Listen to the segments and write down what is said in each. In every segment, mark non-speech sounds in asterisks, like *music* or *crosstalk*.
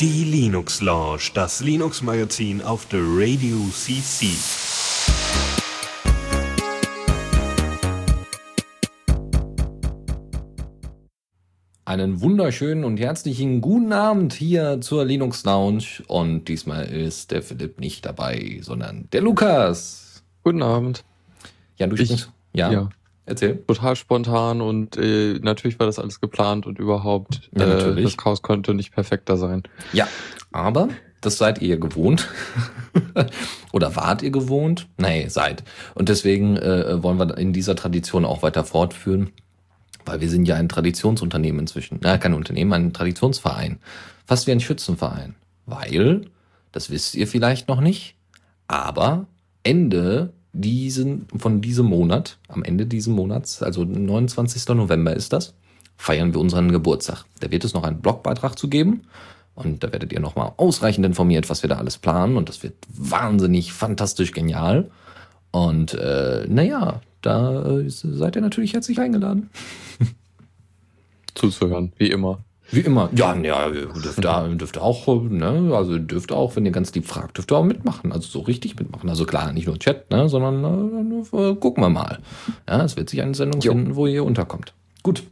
Die Linux Lounge, das Linux Magazin auf der Radio CC. Einen wunderschönen und herzlichen guten Abend hier zur Linux Lounge. Und diesmal ist der Philipp nicht dabei, sondern der Lukas. Guten Abend. Ja, du Ich- ja, ja. Erzähl. Total spontan und äh, natürlich war das alles geplant und überhaupt Ja, äh, natürlich. das Chaos konnte nicht perfekter sein. Ja, aber das seid ihr gewohnt. *laughs* Oder wart ihr gewohnt? Nee, seid. Und deswegen äh, wollen wir in dieser Tradition auch weiter fortführen, weil wir sind ja ein Traditionsunternehmen inzwischen. Na, kein Unternehmen, ein Traditionsverein. Fast wie ein Schützenverein. Weil, das wisst ihr vielleicht noch nicht, aber Ende diesen, von diesem Monat, am Ende dieses Monats, also 29. November ist das, feiern wir unseren Geburtstag. Da wird es noch einen Blogbeitrag zu geben. Und da werdet ihr nochmal ausreichend informiert, was wir da alles planen. Und das wird wahnsinnig, fantastisch genial. Und äh, naja, da seid ihr natürlich herzlich eingeladen. *laughs* Zuzuhören, wie immer. Wie immer. Ja, ja, dürft ihr, dürft auch, ne, also dürft auch, wenn ihr ganz lieb fragt, dürft ihr auch mitmachen. Also so richtig mitmachen. Also klar, nicht nur Chat, ne, sondern äh, äh, gucken wir mal. Ja, es wird sich eine Sendung Jo. finden, wo ihr unterkommt. Gut.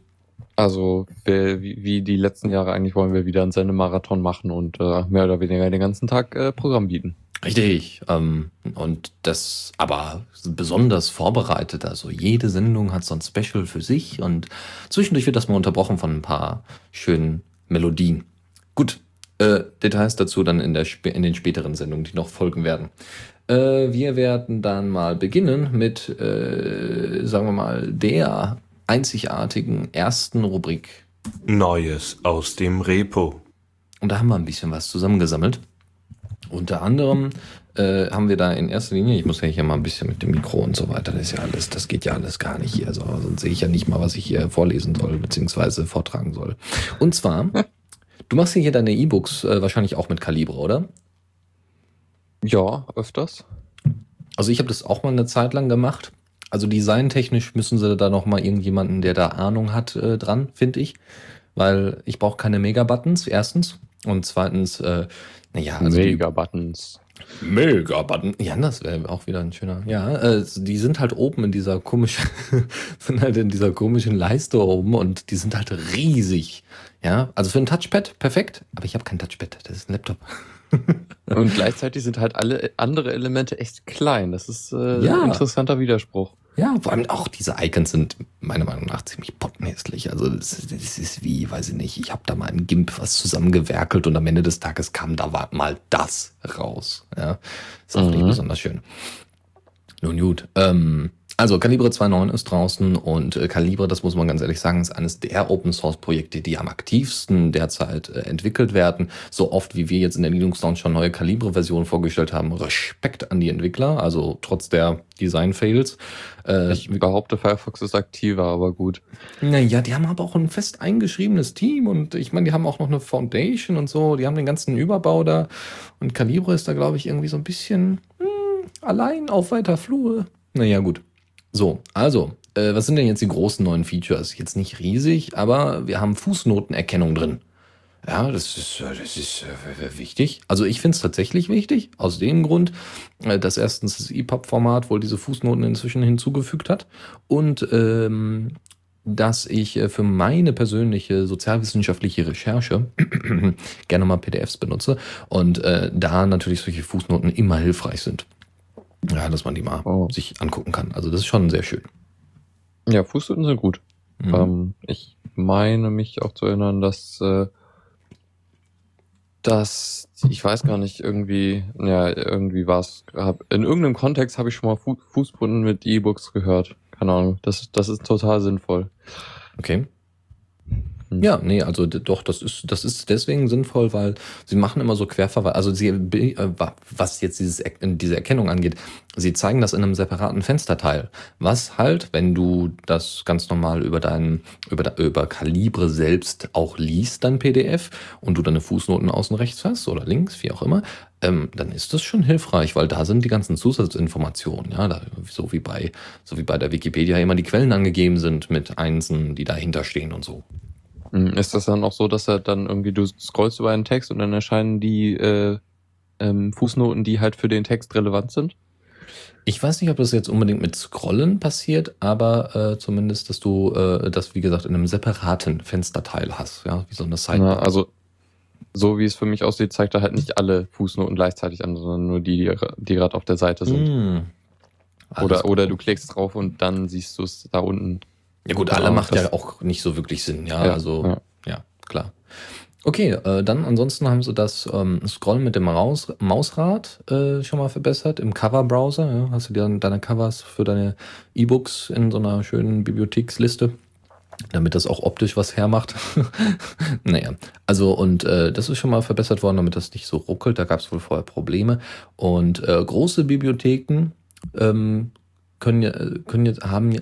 Also wir, wie, die letzten Jahre eigentlich wollen wir wieder einen Sendemarathon machen und äh, mehr oder weniger den ganzen Tag äh, Programm bieten. Richtig. Ähm, und das aber besonders vorbereitet. Also jede Sendung hat so ein Special für sich und zwischendurch wird das mal unterbrochen von ein paar schönen Melodien. Gut. Äh, Details dazu dann in, der, in den späteren Sendungen, die noch folgen werden. Äh, wir werden dann mal beginnen mit, äh, sagen wir mal, der einzigartigen ersten Rubrik. Neues aus dem Repo. Und da haben wir ein bisschen was zusammengesammelt. Unter anderem äh, haben wir da in erster Linie, ich muss ja hier mal ein bisschen mit dem Mikro und so weiter, das ist ja alles, das geht ja alles gar nicht hier, so, sonst sehe ich ja nicht mal, was ich hier vorlesen soll, beziehungsweise vortragen soll. Und zwar, *laughs* du machst ja hier deine E-Books äh, wahrscheinlich auch mit Kalibre, oder? Ja, öfters. Also ich habe das auch mal eine Zeit lang gemacht. Also designtechnisch müssen sie da noch mal irgendjemanden, der da Ahnung hat, äh, dran, finde ich. Weil ich brauche keine Mega-Buttons, erstens. Und zweitens, äh, naja, also Mega-Buttons. Mega-Button. Ja, das wäre auch wieder ein schöner. Ja, äh, die sind halt oben in dieser komischen, *laughs* sind halt in dieser komischen Leiste oben und die sind halt riesig. Ja, also für ein Touchpad perfekt, aber ich habe kein Touchpad, das ist ein Laptop. Und gleichzeitig sind halt alle andere Elemente echt klein. Das ist äh, Ja. ein interessanter Widerspruch. Ja, vor allem auch diese Icons sind meiner Meinung nach ziemlich pottenhässlich. Also das, das ist wie, weiß ich nicht, ich habe da mal ein GIMP was zusammengewerkelt und am Ende des Tages kam da mal das raus. Ja, ist auch nicht Mhm. besonders schön. Nun gut. Ähm, also Calibre 2.9 ist draußen und äh, Calibre, das muss man ganz ehrlich sagen, ist eines der Open Source Projekte, die am aktivsten derzeit äh, entwickelt werden. So oft wie wir jetzt in der Linux Lounge schon neue Calibre-Versionen vorgestellt haben, Respekt an die Entwickler, also trotz der Design-Fails. Äh, Ich behaupte, Firefox ist aktiver, aber gut. naja, die haben aber auch ein fest eingeschriebenes Team und ich meine, die haben auch noch eine Foundation und so, die haben den ganzen Überbau da und Calibre ist da, glaube ich, irgendwie so ein bisschen hm, allein auf weiter Flur. Naja, gut. So, also, äh, was sind denn jetzt die großen neuen Features? Jetzt nicht riesig, aber wir haben Fußnotenerkennung drin. Ja, das ist, äh, das ist äh, wichtig. Also ich finde es tatsächlich wichtig, aus dem Grund, äh, dass erstens das EPUB-Format wohl diese Fußnoten inzwischen hinzugefügt hat und ähm, dass ich für meine persönliche sozialwissenschaftliche Recherche *clears throat* gerne mal PDFs benutze und äh, da natürlich solche Fußnoten immer hilfreich sind. Ja, dass man die mal Oh. sich angucken kann. Also das ist schon sehr schön. Ja, Fußnoten sind gut. Mhm. Ähm, ich meine mich auch zu erinnern, dass, äh, dass ich weiß gar nicht, irgendwie, ja, irgendwie war es, in irgendeinem Kontext habe ich schon mal Fu Fußboden mit E-Books gehört. Keine Ahnung, das, das ist total sinnvoll. Okay. Ja, nee, also doch, das ist, das ist deswegen sinnvoll, weil sie machen immer so Querverweise, also sie, äh, wa- was jetzt dieses, Er- diese Erkennung angeht, sie zeigen das in einem separaten Fensterteil. Was halt, wenn du das ganz normal über deinen, über, über Kalibre selbst auch liest, dein PDF, und du deine Fußnoten außen rechts hast oder links, wie auch immer, ähm, dann ist das schon hilfreich, weil da sind die ganzen Zusatzinformationen, ja, da, so wie bei, so wie bei der Wikipedia immer die Quellen angegeben sind mit Einsen, die dahinter stehen und so. Hm, Ist das dann auch so, dass er dann irgendwie, du scrollst über einen Text und dann erscheinen die äh, ähm, Fußnoten, die halt für den Text relevant sind? Ich weiß nicht, ob das jetzt unbedingt mit Scrollen passiert, aber äh, zumindest, dass du äh, das, wie gesagt, in einem separaten Fensterteil hast, ja, wie so eine Sidebar. also, so wie es für mich aussieht, zeigt er halt nicht alle Fußnoten gleichzeitig an, sondern nur die, die, gerade auf der Seite sind. Alles Oder, oder du klickst drauf und dann siehst du es da unten. Ja gut, alle macht ja auch nicht so wirklich Sinn, ja, Ja, also ja. ja, klar. Okay, äh, dann ansonsten haben sie das ähm, Scrollen mit dem Maus Mausrad äh, schon mal verbessert im Cover-Browser. Ja, hast du dir dann deine Covers für deine E-Books in so einer schönen Bibliotheksliste, damit das auch optisch was hermacht. *laughs* naja, also und äh, das ist schon mal verbessert worden, damit das nicht so ruckelt. Da gab es wohl vorher Probleme. Und äh, große Bibliotheken ähm, können können jetzt haben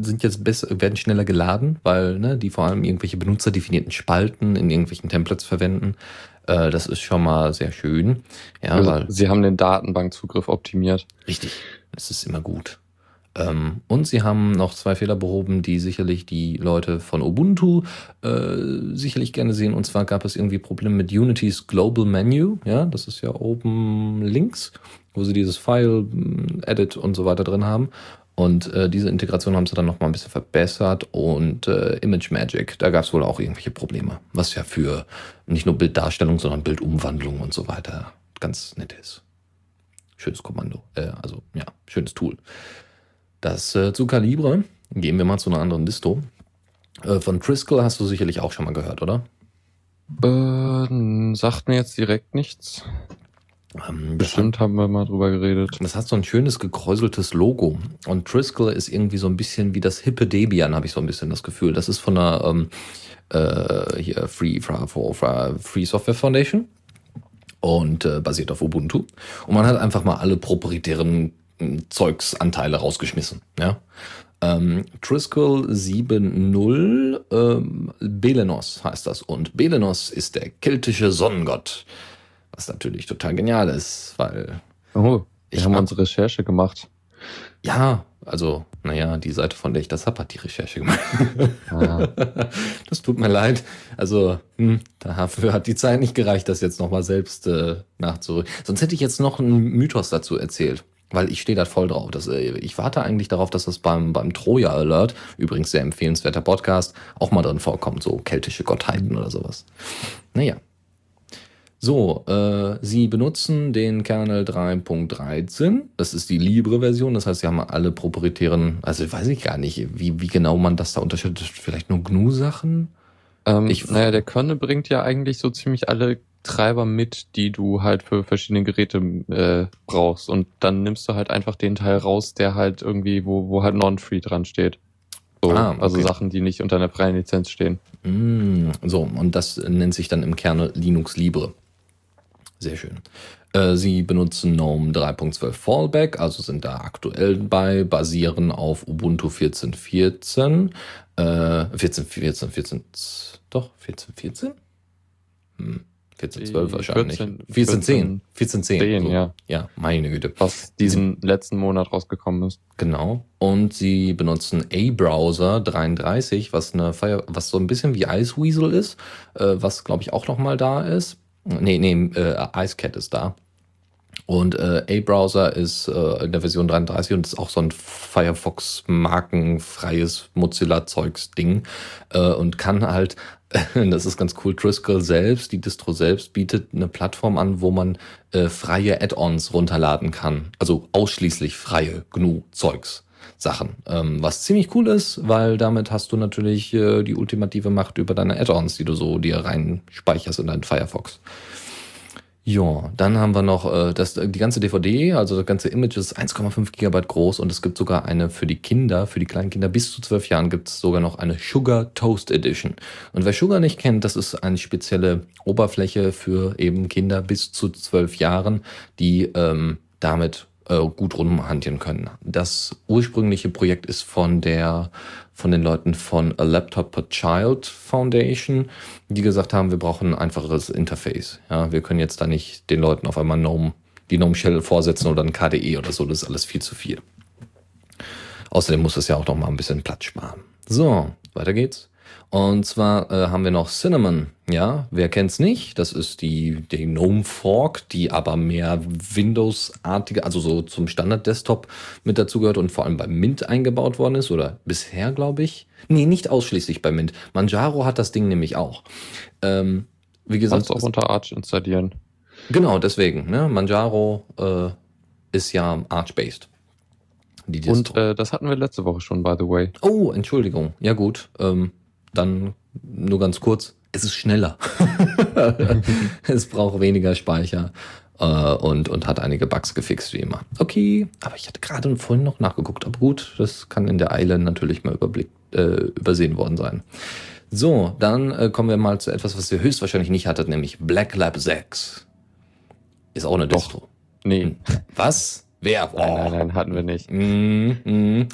sind jetzt besser, werden schneller geladen, weil ne, die vor allem irgendwelche benutzerdefinierten Spalten in irgendwelchen Templates verwenden. Äh, das ist schon mal sehr schön. Ja, also, weil sie haben den Datenbankzugriff optimiert. Richtig, das ist immer gut. Ähm, und sie haben noch zwei Fehler behoben, die sicherlich die Leute von Ubuntu äh, sicherlich gerne sehen. Und zwar gab es irgendwie Probleme mit Unity's Global Menu. Ja, das ist ja oben links, wo sie dieses File, mm, Edit und so weiter drin haben. Und äh, diese Integration haben sie dann noch mal ein bisschen verbessert. Und äh, Image Magic, da gab es wohl auch irgendwelche Probleme. Was ja für nicht nur Bilddarstellung, sondern Bildumwandlung und so weiter ganz nett ist. Schönes Kommando. Äh, also, ja, schönes Tool. Das äh, zu Calibre. Gehen wir mal zu einer anderen Disto. Äh, von Triskel hast du sicherlich auch schon mal gehört, oder? Äh, sagt mir jetzt direkt nichts. Ähm, Bestimmt haben wir mal drüber geredet. Das hat so ein schönes gekräuseltes Logo. Und Triskel ist irgendwie so ein bisschen wie das hippe Debian, habe ich so ein bisschen das Gefühl. Das ist von der ähm, äh, hier Free, Free Software Foundation und äh, basiert auf Ubuntu. Und man hat einfach mal alle proprietären Zeugsanteile rausgeschmissen. Ja? Ähm, Triskel 7.0 ähm, Belenos heißt das. Und Belenos ist der keltische Sonnengott. Was natürlich total genial ist, weil Oh, wir Ich haben mag- unsere Recherche gemacht. Ja, also, naja, die Seite, von der ich das hab, hat die Recherche gemacht. *laughs* Ah, *laughs* das tut mir leid. Also, hm, dafür hat die Zeit nicht gereicht, das jetzt nochmal selbst äh, nachzu. Sonst hätte ich jetzt noch einen Mythos dazu erzählt. Weil ich stehe da voll drauf. Das, äh, ich warte eigentlich darauf, dass das beim, beim Troja Alert, übrigens sehr empfehlenswerter Podcast, auch mal drin vorkommt, so keltische Gottheiten oder sowas. Naja. So, äh, Sie benutzen den Kernel 3.13. Das ist die Libre-Version. Das heißt, Sie haben alle proprietären, also weiß ich gar nicht, wie, wie genau man das da unterscheidet. Vielleicht nur GNU-Sachen? ähm, Ich- naja, der Kernel bringt ja eigentlich so ziemlich alle Treiber mit, die du halt für verschiedene Geräte äh, brauchst. Und dann nimmst du halt einfach den Teil raus, der halt irgendwie, wo, wo halt Non-Free dran steht. So, Ah, okay. Also Sachen, die nicht unter einer freien Lizenz stehen. Mm, so, und das nennt sich dann im Kernel Linux Libre. Sehr schön. Äh, Sie benutzen GNOME 3.12 Fallback, also sind da aktuell bei, basieren auf Ubuntu 14.14. Äh, 14.14, 14, doch, 14.14? Hm, 14.12 Die wahrscheinlich. 14, 14.10. 14.10. 10, so. ja. Ja, meine Güte. Was diesen letzten Monat rausgekommen ist. Genau. Und sie benutzen A-Browser 33, was eine Fire, was so ein bisschen wie Iceweasel ist, äh, was glaube ich auch noch mal da ist. Nee, nee, äh, Icecat ist da. Und äh, A-Browser ist äh, in der Version 33 und ist auch so ein Firefox-markenfreies Mozilla-Zeugs-Ding äh, und kann halt, *laughs* das ist ganz cool, Triskel selbst, die Distro selbst bietet eine Plattform an, wo man äh, freie Add-ons runterladen kann. Also ausschließlich freie GNU-Zeugs. Sachen, ähm, was ziemlich cool ist, weil damit hast du natürlich äh, die ultimative Macht über deine Add-ons, die du so dir rein speicherst in deinen Firefox. Ja, dann haben wir noch äh, das, die ganze DVD, also das ganze Image ist 1,5 Gigabyte groß und es gibt sogar eine für die Kinder, für die kleinen Kinder bis zu 12 Jahren gibt es sogar noch eine Sugar Toast Edition. Und wer Sugar nicht kennt, das ist eine spezielle Oberfläche für eben Kinder bis zu 12 Jahren, die ähm, damit äh, gut rumhantieren können. Das ursprüngliche Projekt ist von der von den Leuten von A Laptop per Child Foundation, die gesagt haben, wir brauchen ein einfacheres Interface. Ja, wir können jetzt da nicht den Leuten auf einmal GNOME, die GNOME Shell vorsetzen oder ein KDE oder so, das ist alles viel zu viel. Außerdem muss es ja auch noch mal ein bisschen Platz sparen. So, weiter geht's. Und zwar äh, haben wir noch Cinnamon. Ja, wer kennt's nicht? Das ist die, die GNOME Fork, die aber mehr Windows-artige, also so zum Standard-Desktop mit dazugehört und vor allem bei Mint eingebaut worden ist oder bisher, glaube ich. Nee, nicht ausschließlich bei Mint. Manjaro hat das Ding nämlich auch. Ähm, wie gesagt. Kannst auch unter Arch installieren. Genau, deswegen. Ne? Manjaro äh, ist ja Arch-based. Und äh, das hatten wir letzte Woche schon, by the way. Oh, Entschuldigung. Ja gut. Ähm, dann nur ganz kurz. Es ist schneller. *laughs* es braucht weniger Speicher äh, und, und hat einige Bugs gefixt, wie immer. Okay, aber ich hatte gerade vorhin noch nachgeguckt. Aber gut, das kann in der Eile natürlich mal überblickt, äh, übersehen worden sein. So, dann äh, kommen wir mal zu etwas, was ihr höchstwahrscheinlich nicht hattet, nämlich Black Lab 6. Ist auch eine Doch. Distro. Nee. Hm. Was? Wer? Oh. Nein, nein, nein, hatten wir nicht. Mm, mm.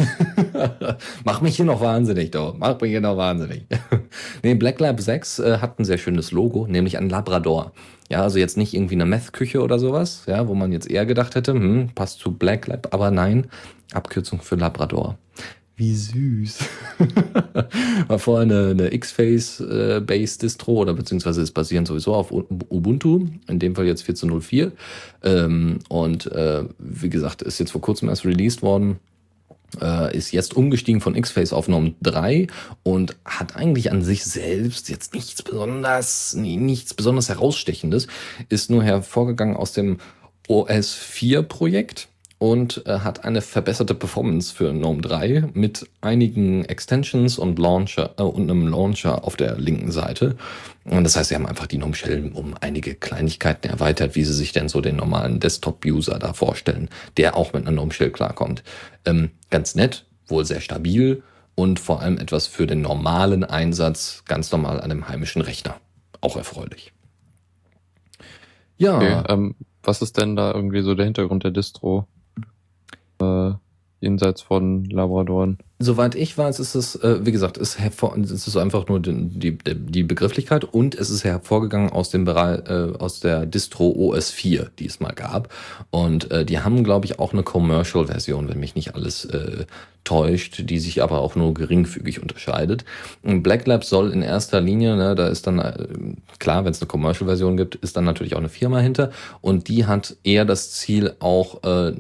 Mach mich hier noch wahnsinnig, doch. Mach mich hier noch wahnsinnig. *laughs* nee, Black Lab 6 äh, hat ein sehr schönes Logo, nämlich ein Labrador. Ja, also jetzt nicht irgendwie eine Meth-Küche oder sowas, ja, wo man jetzt eher gedacht hätte, hm, passt zu Black Lab, aber nein, Abkürzung für Labrador. Wie süß. *laughs* War vorher eine, eine X-Face-Based äh, Distro oder beziehungsweise ist basierend sowieso auf Ubuntu, in dem Fall jetzt 14.04. Ähm, und äh, wie gesagt, ist jetzt vor kurzem erst released worden. Äh, ist jetzt umgestiegen von X-Face auf Norm 3 und hat eigentlich an sich selbst jetzt nichts besonders, nichts besonders herausstechendes, ist nur hervorgegangen aus dem OS 4 Projekt und äh, hat eine verbesserte Performance für GNOME 3 mit einigen Extensions und Launcher äh, und einem Launcher auf der linken Seite. Und das heißt, sie haben einfach die GNOME Shell um einige Kleinigkeiten erweitert, wie sie sich denn so den normalen Desktop-User da vorstellen, der auch mit einer GNOME Shell klarkommt. Ähm, ganz nett, wohl sehr stabil und vor allem etwas für den normalen Einsatz ganz normal an einem heimischen Rechner. Auch erfreulich. Ja. Okay, ähm, was ist denn da irgendwie so der Hintergrund der Distro? äh, jenseits von Labradoren. Soweit ich weiß, ist es, äh, wie gesagt, ist es ist einfach nur die, die, die Begrifflichkeit und es ist hervorgegangen aus dem Bereich, äh, aus der Distro OS 4, die es mal gab. Und äh, die haben, glaube ich, auch eine Commercial-Version, wenn mich nicht alles äh, täuscht, die sich aber auch nur geringfügig unterscheidet. Und Black Labs soll in erster Linie, ne, da ist dann äh, klar, wenn es eine Commercial-Version gibt, ist dann natürlich auch eine Firma hinter und die hat eher das Ziel, auch äh,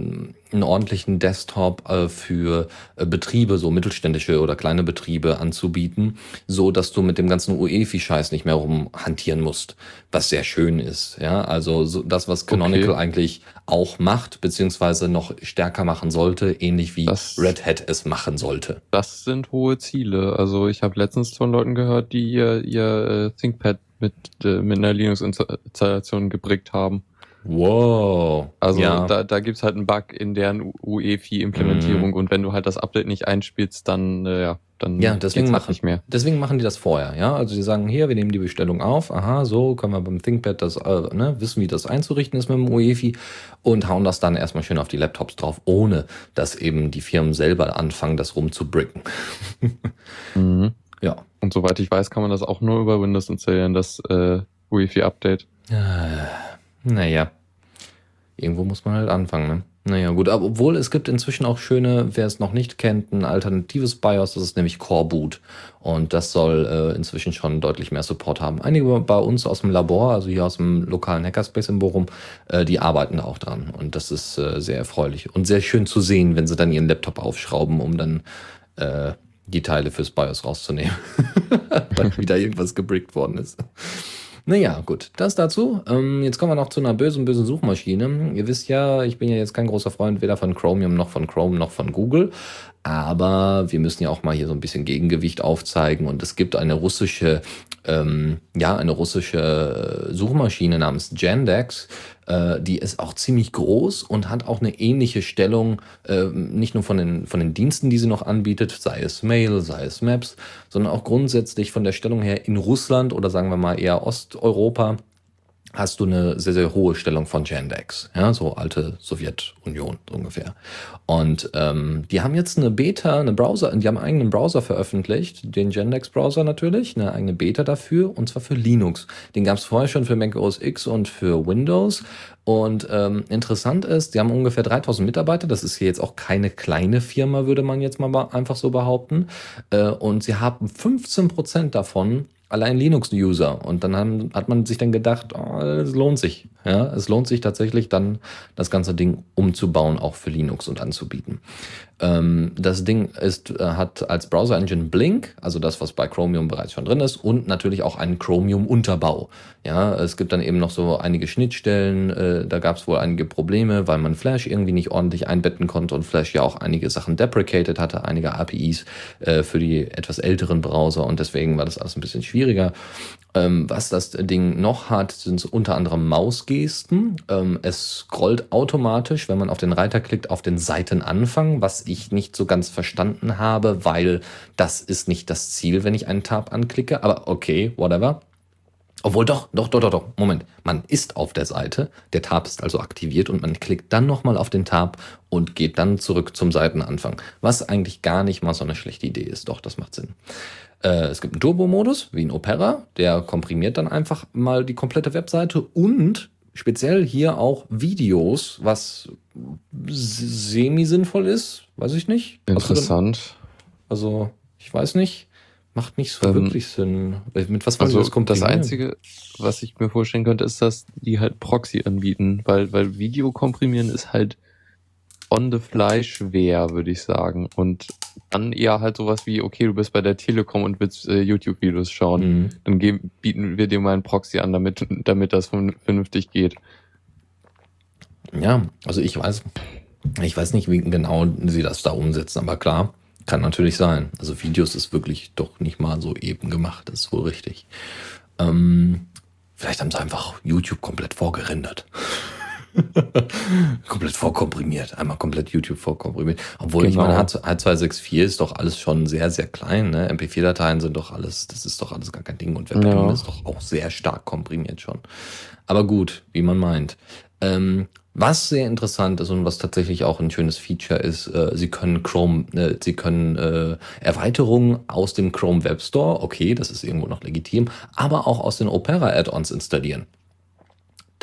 einen ordentlichen Desktop für Betriebe, so mittelständische oder kleine Betriebe anzubieten, so dass du mit dem ganzen UEFI-Scheiß nicht mehr rumhantieren musst, was sehr schön ist. Ja, also so das, was Canonical okay. eigentlich auch macht, beziehungsweise noch stärker machen sollte, ähnlich wie das, Red Hat es machen sollte. Das sind hohe Ziele. Also ich habe letztens von Leuten gehört, die ihr, ihr äh, ThinkPad mit, äh, mit einer Linux-Installation gebrickt haben. Wow. Also ja. da, da gibt halt einen Bug in deren UEFI-Implementierung mm. und wenn du halt das Update nicht einspielst, dann äh, ja, dann ja, deswegen halt machen, nicht mehr. Deswegen machen die das vorher, ja. Also die sagen, hier, wir nehmen die Bestellung auf, aha, so können wir beim ThinkPad das, äh, ne, wissen, wie das einzurichten ist mit dem UEFI und hauen das dann erstmal schön auf die Laptops drauf, ohne dass eben die Firmen selber anfangen, das rumzubricken. *laughs* mhm. Ja. Und soweit ich weiß, kann man das auch nur über Windows installieren, das äh, UEFI-Update. Äh, naja. Irgendwo muss man halt anfangen, ne? Naja, gut, aber obwohl es gibt inzwischen auch schöne, wer es noch nicht kennt, ein alternatives BIOS, das ist nämlich Core Boot. Und das soll äh, inzwischen schon deutlich mehr Support haben. Einige bei uns aus dem Labor, also hier aus dem lokalen Hackerspace in Bochum, äh, die arbeiten auch dran. Und das ist äh, sehr erfreulich und sehr schön zu sehen, wenn sie dann ihren Laptop aufschrauben, um dann äh, die Teile fürs BIOS rauszunehmen. *laughs* Weil wieder irgendwas gebrickt worden ist. Naja, gut, das dazu. Ähm, jetzt kommen wir noch zu einer bösen, bösen Suchmaschine. Ihr wisst ja, ich bin ja jetzt kein großer Freund weder von Chromium noch von Chrome noch von Google. Aber wir müssen ja auch mal hier so ein bisschen Gegengewicht aufzeigen. Und es gibt eine russische, ähm, ja, eine russische Suchmaschine namens Jandex, äh, die ist auch ziemlich groß und hat auch eine ähnliche Stellung, äh, nicht nur von den, von den Diensten, die sie noch anbietet, sei es Mail, sei es Maps, sondern auch grundsätzlich von der Stellung her in Russland oder sagen wir mal eher Osteuropa hast du eine sehr, sehr hohe Stellung von Yandex, ja, so alte Sowjetunion ungefähr. Und ähm, die haben jetzt eine Beta, eine Browser, die haben einen eigenen Browser veröffentlicht, den Yandex-Browser natürlich, eine eigene Beta dafür, und zwar für Linux. Den gab es vorher schon für Mac OS X und für Windows. Und ähm, interessant ist, die haben ungefähr 3000 Mitarbeiter. Das ist hier jetzt auch keine kleine Firma, würde man jetzt mal einfach so behaupten. Äh, und sie haben 15 Prozent davon allein Linux-User. Und dann haben, hat man sich dann gedacht, oh, es lohnt sich. Ja, es lohnt sich tatsächlich dann, das ganze Ding umzubauen, auch für Linux und anzubieten. Ähm, das Ding ist, äh, hat als Browser-Engine Blink, also das, was bei Chromium bereits schon drin ist, und natürlich auch einen Chromium-Unterbau. Ja, es gibt dann eben noch so einige Schnittstellen, äh, da gab es wohl einige Probleme, weil man Flash irgendwie nicht ordentlich einbetten konnte und Flash ja auch einige Sachen deprecated hatte, einige APIs äh, für die etwas älteren Browser und deswegen war das alles ein bisschen schwieriger. Ähm, was das Ding noch hat, sind unter anderem Mausgesten. Ähm, es scrollt automatisch, wenn man auf den Reiter klickt, auf den Seitenanfang, was ich nicht so ganz verstanden habe, weil das ist nicht das Ziel, wenn ich einen Tab anklicke. Aber okay, whatever. Obwohl doch, doch, doch, doch, doch. Moment. Man ist auf der Seite, der Tab ist also aktiviert und man klickt dann nochmal auf den Tab und geht dann zurück zum Seitenanfang. Was eigentlich gar nicht mal so eine schlechte Idee ist. Doch, das macht Sinn. Äh, es gibt einen Turbo-Modus, wie ein Opera, der komprimiert dann einfach mal die komplette Webseite und speziell hier auch Videos, was semi-sinnvoll ist, weiß ich nicht. Interessant. Also, ich weiß nicht. Macht nicht so ähm, wirklich Sinn. Mit was also das kommt das Einzige, was ich mir vorstellen könnte, ist, dass die halt Proxy anbieten, weil, weil Video komprimieren ist halt on the fly schwer, würde ich sagen. Und dann eher halt sowas wie, okay, du bist bei der Telekom und willst äh, YouTube-Videos schauen. Mhm. Dann geben, bieten wir dir mal einen Proxy an, damit, damit das vernünftig geht. Ja, also ich weiß, ich weiß nicht, wie genau sie das da umsetzen, aber klar, kann natürlich sein. Also Videos ist wirklich doch nicht mal so eben gemacht, das ist wohl richtig. Ähm, vielleicht haben sie einfach YouTube komplett vorgerendert. *laughs* komplett vorkomprimiert. Einmal komplett YouTube vorkomprimiert. Obwohl, genau. ich meine, H264 ist doch alles schon sehr, sehr klein. Ne? MP4-Dateien sind doch alles, das ist doch alles gar kein Ding. Und WebM ja. ist doch auch sehr stark komprimiert schon. Aber gut, wie man meint. Ähm, was sehr interessant ist und was tatsächlich auch ein schönes Feature ist, äh, Sie können Chrome, äh, Sie können äh, Erweiterungen aus dem Chrome Web Store, okay, das ist irgendwo noch legitim, aber auch aus den Opera Add-ons installieren.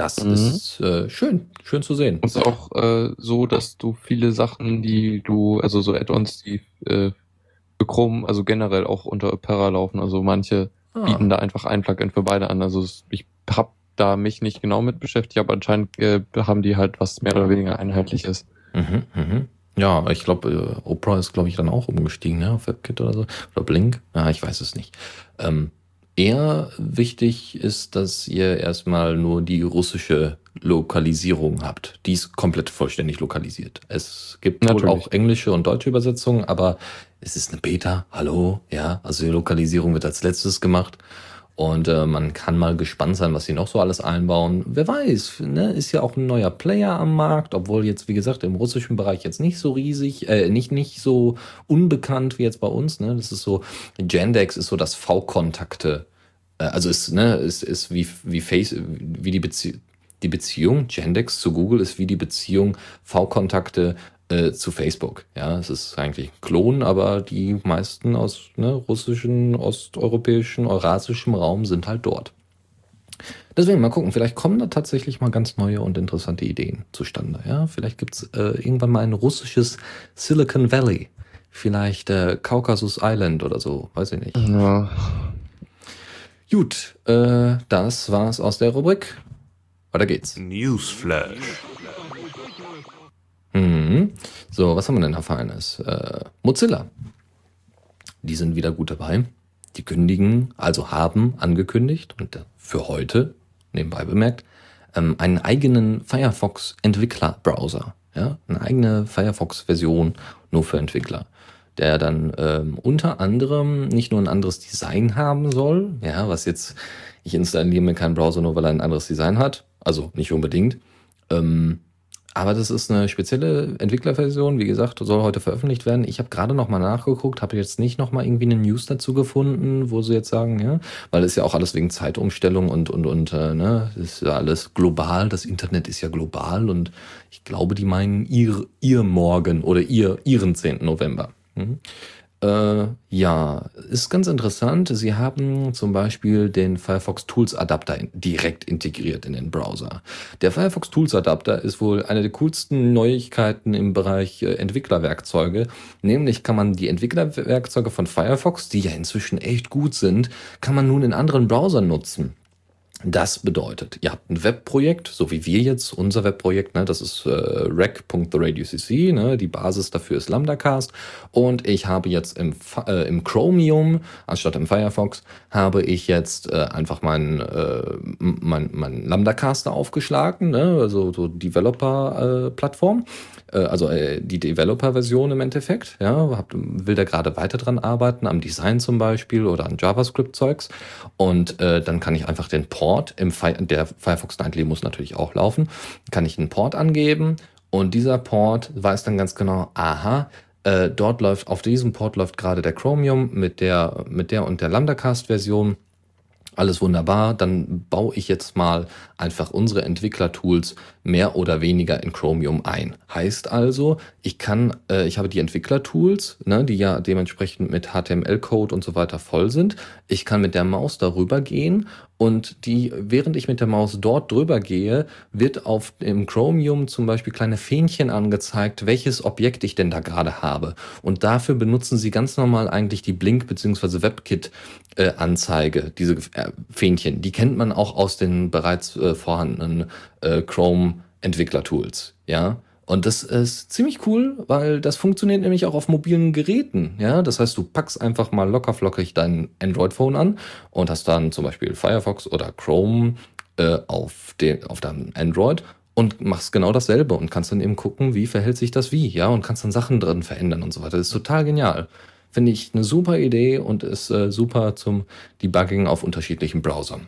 Das mhm. ist äh, schön, schön zu sehen. Und es ist auch äh, so, dass du viele Sachen, die du, also so Add-ons, die äh, für Chrome, also generell auch unter Opera laufen, also manche ah. bieten da einfach ein Plugin für beide an. Also ich habe da mich nicht genau mit beschäftigt, aber anscheinend äh, haben die halt was mehr oder weniger einheitliches. Mhm, mhm. Ja, ich glaube, äh, Opera ist, glaube ich, dann auch umgestiegen, ne, auf WebKit oder so. Oder Blink. Ja, ich weiß es nicht. Ähm, eher wichtig ist, dass ihr erstmal nur die russische Lokalisierung habt. Die ist komplett vollständig lokalisiert. Es gibt Natürlich. wohl auch englische und deutsche Übersetzungen, aber es ist eine Beta. Hallo, ja. Also die Lokalisierung wird als letztes gemacht. Und äh, man kann mal gespannt sein, was sie noch so alles einbauen. Wer weiß, ne? ist ja auch ein neuer Player am Markt, obwohl jetzt, wie gesagt, im russischen Bereich jetzt nicht so riesig, äh, nicht, nicht so unbekannt wie jetzt bei uns. Ne? Das ist so, Gendex ist so das V-Kontakte. Äh, also ist, ne, ist, ist wie, wie Face, wie die Beziehung. Die Beziehung Gendex zu Google ist wie die Beziehung V-Kontakte äh, zu Facebook. Ja, es ist eigentlich ein Klon, aber die meisten aus ne, russischen, osteuropäischen, eurasischem Raum sind halt dort. Deswegen mal gucken, vielleicht kommen da tatsächlich mal ganz neue und interessante Ideen zustande. Ja, vielleicht gibt's äh, irgendwann mal ein russisches Silicon Valley. Vielleicht äh, Caucasus Island oder so, weiß ich nicht. Ja. Gut, äh, das war's aus der Rubrik. Weiter geht's. Newsflash. Mhm. So, was haben wir denn Feines? Äh, Mozilla. Die sind wieder gut dabei. Die kündigen, also haben angekündigt und für heute, nebenbei bemerkt, ähm, einen eigenen Firefox-Entwickler-Browser. Ja, eine eigene Firefox-Version nur für Entwickler, der dann ähm, unter anderem nicht nur ein anderes Design haben soll, ja, was jetzt, ich installiere mir keinen Browser nur, weil er ein anderes Design hat, also nicht unbedingt, ähm, Aber das ist eine spezielle Entwicklerversion. Wie gesagt, soll heute veröffentlicht werden. Ich habe gerade noch mal nachgeguckt, habe jetzt nicht noch mal irgendwie eine News dazu gefunden, wo sie jetzt sagen, ja, weil es ja auch alles wegen Zeitumstellung und und und äh, ne, ist ja alles global. Das Internet ist ja global und ich glaube, die meinen ihr ihr morgen oder ihr ihren 10. November. Mhm. Äh, ja, ist ganz interessant. Sie haben zum Beispiel den Firefox Tools Adapter direkt integriert in den Browser. Der Firefox Tools Adapter ist wohl eine der coolsten Neuigkeiten im Bereich äh, Entwicklerwerkzeuge. Nämlich kann man die Entwicklerwerkzeuge von Firefox, die ja inzwischen echt gut sind, kann man nun in anderen Browsern nutzen. Das bedeutet, ihr habt ein Webprojekt, so wie wir jetzt, unser Webprojekt, ne, das ist äh, rec.theradiocc, ne, die Basis dafür ist LambdaCast und ich habe jetzt im, äh, im Chromium, anstatt im Firefox, habe ich jetzt äh, einfach meinen äh, mein, mein LambdaCaster aufgeschlagen, ne, also so Developer-Plattform, äh, also äh, die Developer-Version im Endeffekt, ja, will da gerade weiter dran arbeiten, am Design zum Beispiel oder an JavaScript-Zeugs. Und äh, dann kann ich einfach den Port Port, im Fi der Firefox Nightly muss natürlich auch laufen, kann ich einen Port angeben und dieser Port weiß dann ganz genau, aha, äh, dort läuft, auf diesem Port läuft gerade der Chromium mit der, mit der und der Lambdacast-Version. Alles wunderbar, dann baue ich jetzt mal einfach unsere Entwicklertools mehr oder weniger in Chromium ein. Heißt also, ich kann, äh, ich habe die Entwicklertools, ne, die ja dementsprechend mit HTML-Code und so weiter voll sind. Ich kann mit der Maus darüber gehen und die, während ich mit der Maus dort drüber gehe, wird auf dem Chromium zum Beispiel kleine Fähnchen angezeigt, welches Objekt ich denn da gerade habe. Und dafür benutzen sie ganz normal eigentlich die Blink- bzw. WebKit-Anzeige, diese äh, Fähnchen. Die kennt man auch aus den bereits äh, vorhandenen äh, Chrome-Entwicklertools. Ja. Und das ist ziemlich cool, weil das funktioniert nämlich auch auf mobilen Geräten. Ja, das heißt, du packst einfach mal lockerflockig dein Android-Phone an und hast dann zum Beispiel Firefox oder Chrome äh, auf, den, auf deinem Android und machst genau dasselbe und kannst dann eben gucken, wie verhält sich das wie, ja, und kannst dann Sachen drin verändern und so weiter. Das ist total genial. Finde ich eine super Idee und ist äh, super zum Debugging auf unterschiedlichen Browsern.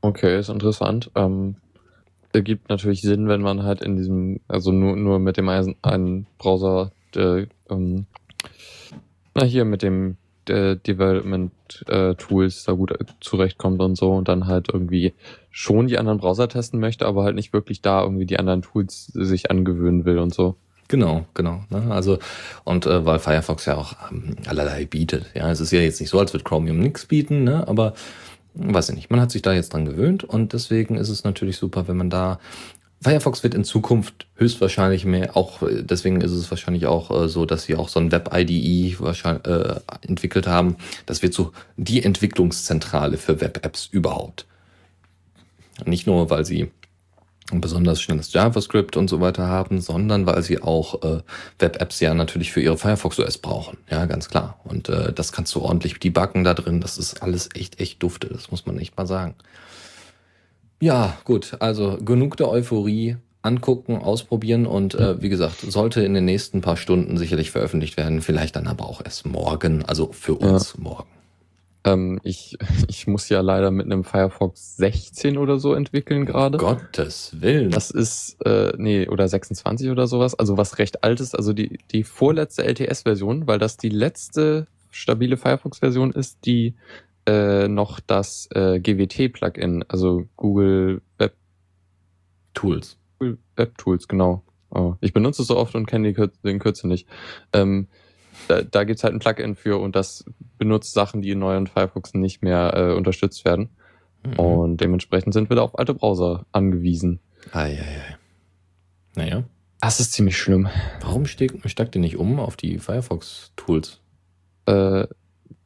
Okay, ist interessant. Ähm, ergibt natürlich Sinn, wenn man halt in diesem, also nur, nur mit dem einen Browser, der, ähm, na hier mit dem der Development äh, Tools da gut zurechtkommt und so und dann halt irgendwie schon die anderen Browser testen möchte, aber halt nicht wirklich da irgendwie die anderen Tools sich angewöhnen will und so. Genau, genau. Ne? Also und äh, weil Firefox ja auch ähm, allerlei bietet. Ja, es ist ja jetzt nicht so, als würde Chromium nichts bieten, ne? aber weiß ich nicht, man hat sich da jetzt dran gewöhnt und deswegen ist es natürlich super, wenn man da Firefox wird in Zukunft höchstwahrscheinlich mehr, auch deswegen ist es wahrscheinlich auch äh, so, dass sie auch so ein Web-IDE äh, entwickelt haben. Das wird so die Entwicklungszentrale für Web-Apps überhaupt. Nicht nur, weil sie besonders schnelles JavaScript und so weiter haben, sondern weil sie auch äh, Web-Apps ja natürlich für ihre Firefox OS brauchen. Ja, ganz klar. Und äh, das kannst du ordentlich debuggen da drin. Das ist alles echt, echt dufte. Das muss man echt mal sagen. Ja, gut. Also genug der Euphorie. Angucken, ausprobieren und äh, wie gesagt, sollte in den nächsten paar Stunden sicherlich veröffentlicht werden, vielleicht dann aber auch erst morgen, also für uns ja. morgen. Ähm, ich, *laughs* ich muss ja leider mit einem Firefox 16 oder so entwickeln gerade. Gottes Willen. Das ist, äh, nee, oder 26 oder sowas, also was recht alt ist, also die, die vorletzte LTS-Version, weil das die letzte stabile Firefox-Version ist, die äh, noch das äh, GWT-Plugin, also Google Web Tools. Google Web Tools, genau. Oh, ich benutze es so oft und kenne den Kürzel nicht. Ähm, da, da gibt es halt ein Plugin für und das benutzt Sachen, die in neuen Firefox nicht mehr äh, unterstützt werden. Mhm. Und dementsprechend sind wir da auf alte Browser angewiesen. Eieiei. Naja. Das ist ziemlich schlimm. Warum steigt, ihr nicht um auf die Firefox-Tools? Äh,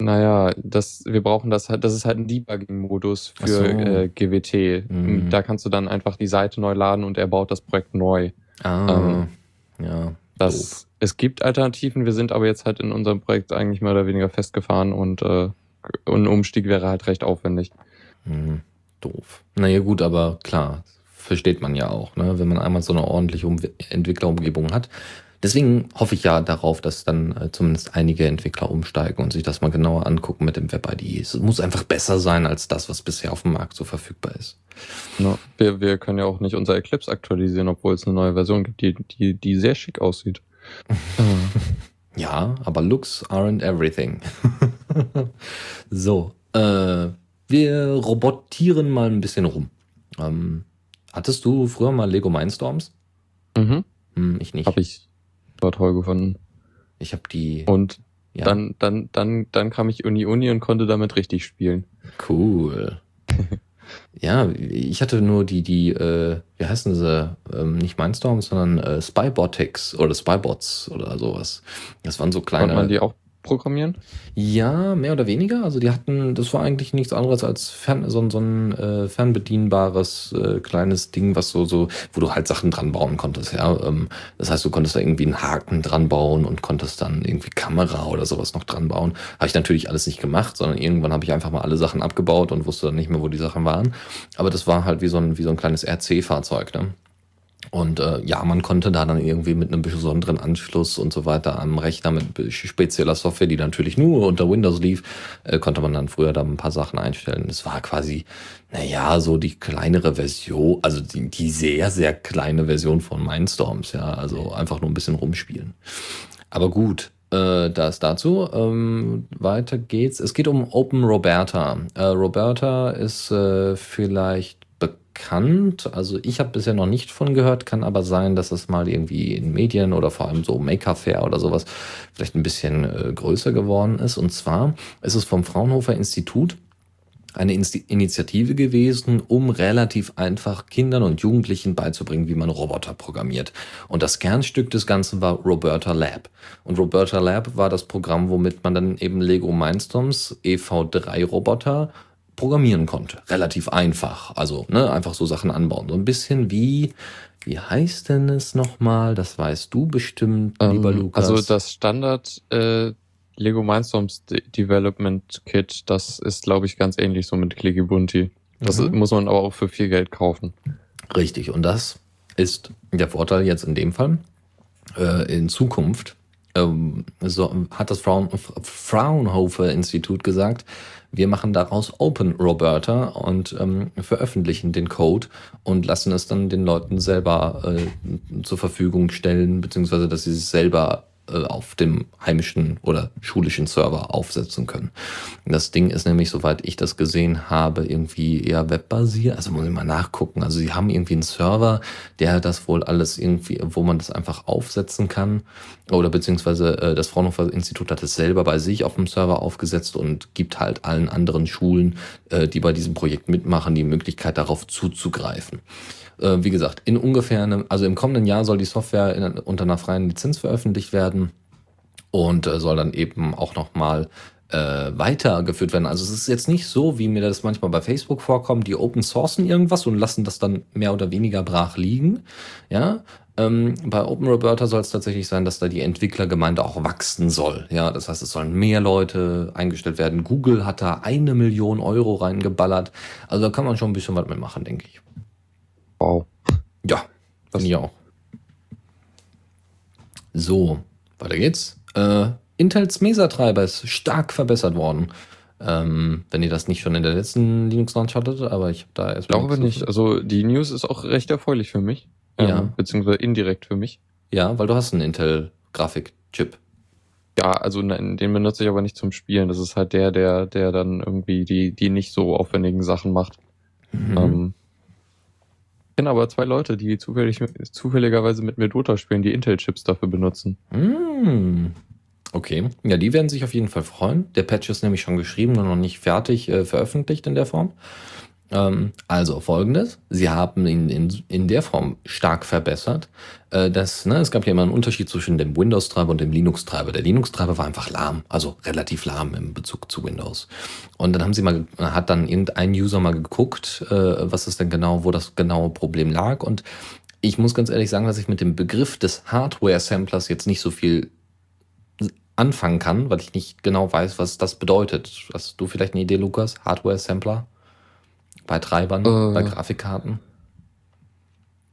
naja, das, wir brauchen das halt, das ist halt ein Debugging-Modus für so. äh, GWT. Mhm. Da kannst du dann einfach die Seite neu laden und er baut das Projekt neu. Ah, ähm, ja. Das, es gibt Alternativen, wir sind aber jetzt halt in unserem Projekt eigentlich mehr oder weniger festgefahren und äh, ein Umstieg wäre halt recht aufwendig. Hm, doof. Naja, gut, aber klar, versteht man ja auch, ne? Wenn man einmal so eine ordentliche um Entwicklerumgebung hat, deswegen hoffe ich ja darauf, dass dann äh, zumindest einige Entwickler umsteigen und sich das mal genauer angucken mit dem Web-ID. Es muss einfach besser sein als das, was bisher auf dem Markt so verfügbar ist. Ja, wir, wir können ja auch nicht unser Eclipse aktualisieren, obwohl es eine neue Version gibt, die, die, die sehr schick aussieht. *laughs* Ja, aber Looks aren't everything. *laughs* so, äh, wir robotieren mal ein bisschen rum. Ähm, hattest du früher mal Lego Mindstorms? Mhm. Hm, ich nicht. Hab ich war toll gefunden. Ich habe die. Und ja, dann, dann, dann, dann kam ich Uni Uni und konnte damit richtig spielen. cool. *laughs* ja, ich hatte nur die, die, äh, wie heißen sie? Ähm, nicht Mindstorms, sondern äh, Spybotics oder Spybots oder sowas. Das waren so kleine. Konnte man die auch programmieren? Ja, mehr oder weniger. Also die hatten, das war eigentlich nichts anderes als fern, so, ein- so ein äh, fernbedienbares äh, kleines Ding, was so, so, wo du halt Sachen dran bauen konntest, ja. Ähm, das heißt, du konntest da irgendwie einen Haken dran bauen und konntest dann irgendwie Kamera oder sowas noch dran bauen. Habe ich natürlich alles nicht gemacht, sondern irgendwann habe ich einfach mal alle Sachen abgebaut und wusste dann nicht mehr, wo die Sachen waren. Aber das war halt wie so ein, wie so ein kleines RC-Fahrzeug, ne? Und äh, ja, man konnte da dann irgendwie mit einem besonderen Anschluss und so weiter am Rechner mit spezieller Software, die natürlich nur unter Windows lief, äh, konnte man dann früher da ein paar Sachen einstellen. Das war quasi, naja, so die kleinere Version, also die, die sehr, sehr kleine Version von Mindstorms, ja, also einfach nur ein bisschen rumspielen. Aber gut, äh, das dazu. Ähm, weiter geht's. Es geht um Open Roberta. Äh, Roberta ist äh, vielleicht bekannt. Also ich habe bisher noch nicht von gehört, kann aber sein, dass es mal irgendwie in Medien oder vor allem so Maker Fair oder sowas vielleicht ein bisschen äh, größer geworden ist. Und zwar ist es vom Fraunhofer Institut eine Insti Initiative gewesen, um relativ einfach Kindern und Jugendlichen beizubringen, wie man Roboter programmiert. Und das Kernstück des Ganzen war Roberta Lab. Und Roberta Lab war das Programm, womit man dann eben Lego Mindstorms EV3-Roboter programmieren konnte. Relativ einfach. Also ne, einfach so Sachen anbauen. So ein bisschen wie, wie heißt denn es nochmal? Das weißt du bestimmt, lieber Ähm, Lukas. Also das Standard äh, Lego Mindstorms De Development Kit, das ist, glaube ich, ganz ähnlich so mit Clicky Bunty. Das Mhm. muss man aber auch für viel Geld kaufen. Richtig, und das ist der Vorteil jetzt in dem Fall. Äh, in Zukunft ähm, so, hat das Fraun Fraunhofer Institut gesagt, wir machen daraus Open Roberta und ähm, veröffentlichen den Code und lassen es dann den Leuten selber äh, zur Verfügung stellen, beziehungsweise dass sie es selber auf dem heimischen oder schulischen Server aufsetzen können. Das Ding ist nämlich, soweit ich das gesehen habe, irgendwie eher webbasiert. Also muss ich mal nachgucken. Also sie haben irgendwie einen Server, der das wohl alles irgendwie, wo man das einfach aufsetzen kann. Oder beziehungsweise äh, das Fraunhofer Institut hat es selber bei sich auf dem Server aufgesetzt und gibt halt allen anderen Schulen, äh, die bei diesem Projekt mitmachen, die Möglichkeit darauf zuzugreifen. Äh, wie gesagt, in ungefähr einem, also im kommenden Jahr soll die Software in, unter einer freien Lizenz veröffentlicht werden und äh, soll dann eben auch nochmal äh, weitergeführt werden. Also es ist jetzt nicht so, wie mir das manchmal bei Facebook vorkommt, die open sourcen irgendwas und lassen das dann mehr oder weniger brach liegen. Ja, ähm, bei Open Roberta soll es tatsächlich sein, dass da die Entwicklergemeinde auch wachsen soll. Ja, das heißt, es sollen mehr Leute eingestellt werden. Google hat da eine Million Euro reingeballert. Also da kann man schon ein bisschen was mitmachen, denke ich. Wow. Ja, finde ich auch. So, weiter geht's. Äh, Intels Mesa-Treiber ist stark verbessert worden. Ähm, wenn ihr das nicht schon in der letzten Linux-Launch hattet, aber ich habe da erst Ich glaube nicht. Also die News ist auch recht erfreulich für mich. Ja. Ähm, beziehungsweise indirekt für mich. Ja, weil du hast einen Intel-Grafik-Chip. Ja, also nein, den benutze ich aber nicht zum Spielen. Das ist halt der, der, der dann irgendwie die, die nicht so aufwendigen Sachen macht. Mhm. Ähm, ich kenne aber zwei Leute, die zufällig, zufälligerweise mit mir Dota spielen, die Intel-Chips dafür benutzen. Mm. Okay, ja, die werden sich auf jeden Fall freuen. Der Patch ist nämlich schon geschrieben, nur noch nicht fertig äh, veröffentlicht in der Form. Ähm, also folgendes, sie haben ihn in, in der Form stark verbessert. Äh, das, ne, es gab ja immer einen Unterschied zwischen dem Windows-Treiber und dem Linux-Treiber. Der Linux-Treiber war einfach lahm, also relativ lahm im Bezug zu Windows. Und dann haben sie mal, hat dann irgendein User mal geguckt, äh, was ist denn genau, wo das genaue Problem lag. Und ich muss ganz ehrlich sagen, dass ich mit dem Begriff des Hardware-Samplers jetzt nicht so viel anfangen kann, weil ich nicht genau weiß, was das bedeutet. Hast du vielleicht eine Idee, Lukas? Hardware-Sampler? Bei Treibern, Äh. bei Grafikkarten?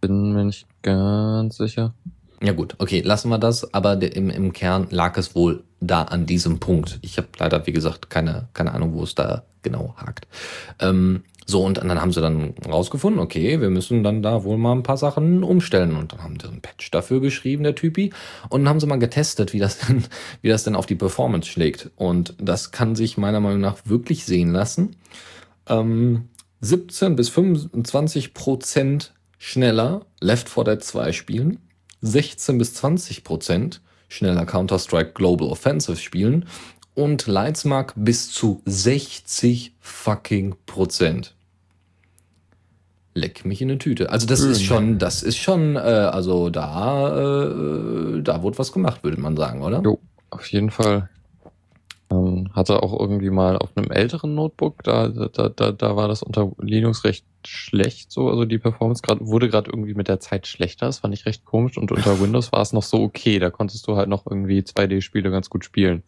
Bin mir nicht ganz sicher. Ja gut, okay, lassen wir das, aber im, im Kern lag es wohl da an diesem Punkt. Ich habe leider, wie gesagt, keine, keine Ahnung, wo es da genau hakt. Ähm, so, und dann haben sie dann rausgefunden, okay, wir müssen dann da wohl mal ein paar Sachen umstellen. Und dann haben sie einen Patch dafür geschrieben, der Typi. Und dann haben sie mal getestet, wie das *laughs* denn, wie das denn auf die Performance schlägt. Und das kann sich meiner Meinung nach wirklich sehen lassen. Ähm, 17 bis 25 Prozent schneller Left 4 Dead 2 spielen. 16 bis 20 Prozent schneller Counter-Strike Global Offensive spielen und Leitzmark bis zu 60 fucking Prozent. Leck mich in eine Tüte. Also das ist schon, das ist schon, äh, also da, äh, da wurde was gemacht, würde man sagen, oder? Jo, auf jeden Fall. Ähm, hatte auch irgendwie mal auf einem älteren Notebook, da, da, da, da war das unter Linux recht schlecht, so, also die Performance grad, wurde gerade irgendwie mit der Zeit schlechter, das fand ich recht komisch und unter *laughs* Windows war es noch so okay, da konntest du halt noch irgendwie 2D-Spiele ganz gut spielen.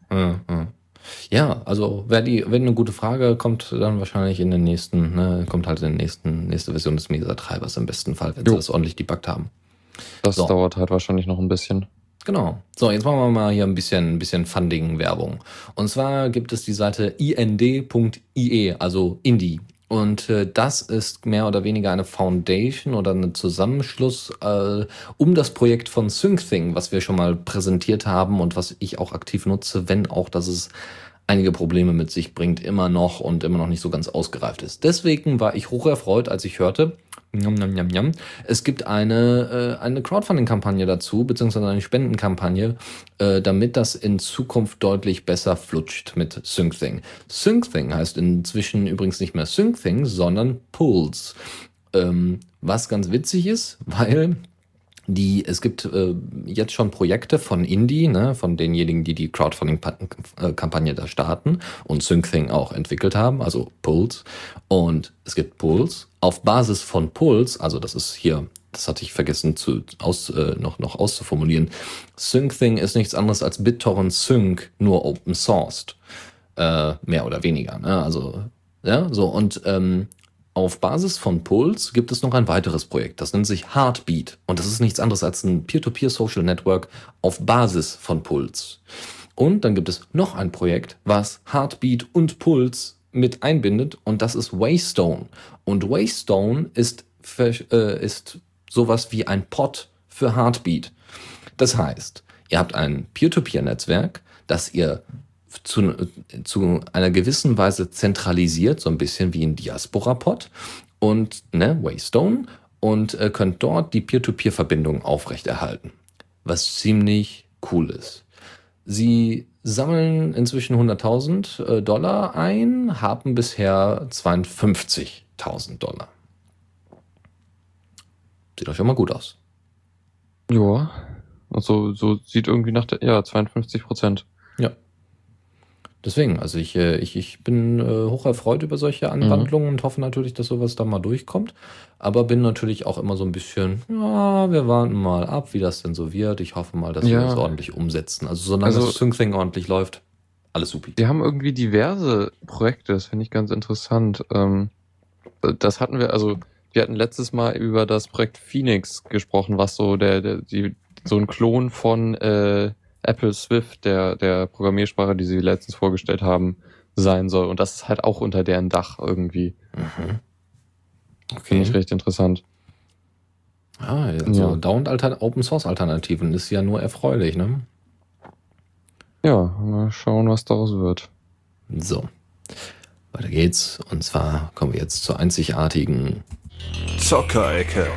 Ja, also wer die, wenn eine gute Frage kommt, dann wahrscheinlich in den nächsten, ne, kommt halt in den nächsten, nächste Version des Mesa-Treibers im besten Fall, wenn jo. sie das ordentlich debuggt haben. Das so. dauert halt wahrscheinlich noch ein bisschen. Genau. So, jetzt machen wir mal hier ein bisschen, bisschen Funding-Werbung. Und zwar gibt es die Seite ind.ie, also Indie. Und äh, das ist mehr oder weniger eine Foundation oder ein Zusammenschluss äh, um das Projekt von SyncThing, was wir schon mal präsentiert haben und was ich auch aktiv nutze, wenn auch, dass es einige Probleme mit sich bringt, immer noch und immer noch nicht so ganz ausgereift ist. Deswegen war ich hoch erfreut, als ich hörte, Njam, njam, njam, njam. Es gibt eine, äh, eine Crowdfunding-Kampagne dazu, beziehungsweise eine Spendenkampagne, äh, damit das in Zukunft deutlich besser flutscht mit SyncThing. SyncThing heißt inzwischen übrigens nicht mehr SyncThing, sondern Pools. Ähm, was ganz witzig ist, weil die, es gibt äh, jetzt schon Projekte von Indie, ne, von denjenigen, die die Crowdfunding-Kampagne da starten und SyncThing auch entwickelt haben, also Pulse. Und es gibt Pulse. Auf Basis von Pulse, also das ist hier, das hatte ich vergessen zu, aus, äh, noch, noch auszuformulieren, SyncThing ist nichts anderes als BitTorrent Sync, nur open sourced. Äh, mehr oder weniger. Ne? Also, ja, so. Und ähm, auf Basis von Pulse gibt es noch ein weiteres Projekt, das nennt sich Heartbeat und das ist nichts anderes als ein Peer-to-Peer Social Network auf Basis von Pulse. Und dann gibt es noch ein Projekt, was Heartbeat und Pulse mit einbindet und das ist Waystone. Und Waystone ist, äh, ist sowas wie ein Pod für Heartbeat. Das heißt, ihr habt ein Peer-to-Peer-Netzwerk, das ihr zu, zu einer gewissen Weise zentralisiert, so ein bisschen wie ein Diaspora-Pod und ne, Waystone und äh, könnt dort die Peer-to-Peer-Verbindung aufrechterhalten, was ziemlich cool ist. Sie sammeln inzwischen 100.000 äh, Dollar ein, haben bisher 52.000 Dollar. Sieht euch schon mal gut aus. Ja, also so sieht irgendwie nach der, ja, 52 Prozent. Ja. Deswegen, also ich, äh, ich, ich bin äh, hoch erfreut über solche Anwandlungen mhm. und hoffe natürlich, dass sowas da mal durchkommt. Aber bin natürlich auch immer so ein bisschen, ja, wir warten mal ab, wie das denn so wird. Ich hoffe mal, dass ja. wir das ordentlich umsetzen. Also solange also, das SyncThing ordentlich läuft, alles super. Die haben irgendwie diverse Projekte, das finde ich ganz interessant. Ähm, das hatten wir, also wir hatten letztes Mal über das Projekt Phoenix gesprochen, was so der, der die, so ein Klon von äh, Apple Swift, der, der Programmiersprache, die sie letztens vorgestellt haben, sein soll. Und das ist halt auch unter deren Dach irgendwie. Mhm. Okay. Finde ich recht interessant. Ah, also ja. Down Open Source Alternativen ist ja nur erfreulich, ne? Ja, mal schauen, was daraus wird. So. Weiter geht's. Und zwar kommen wir jetzt zur einzigartigen Zockerecke.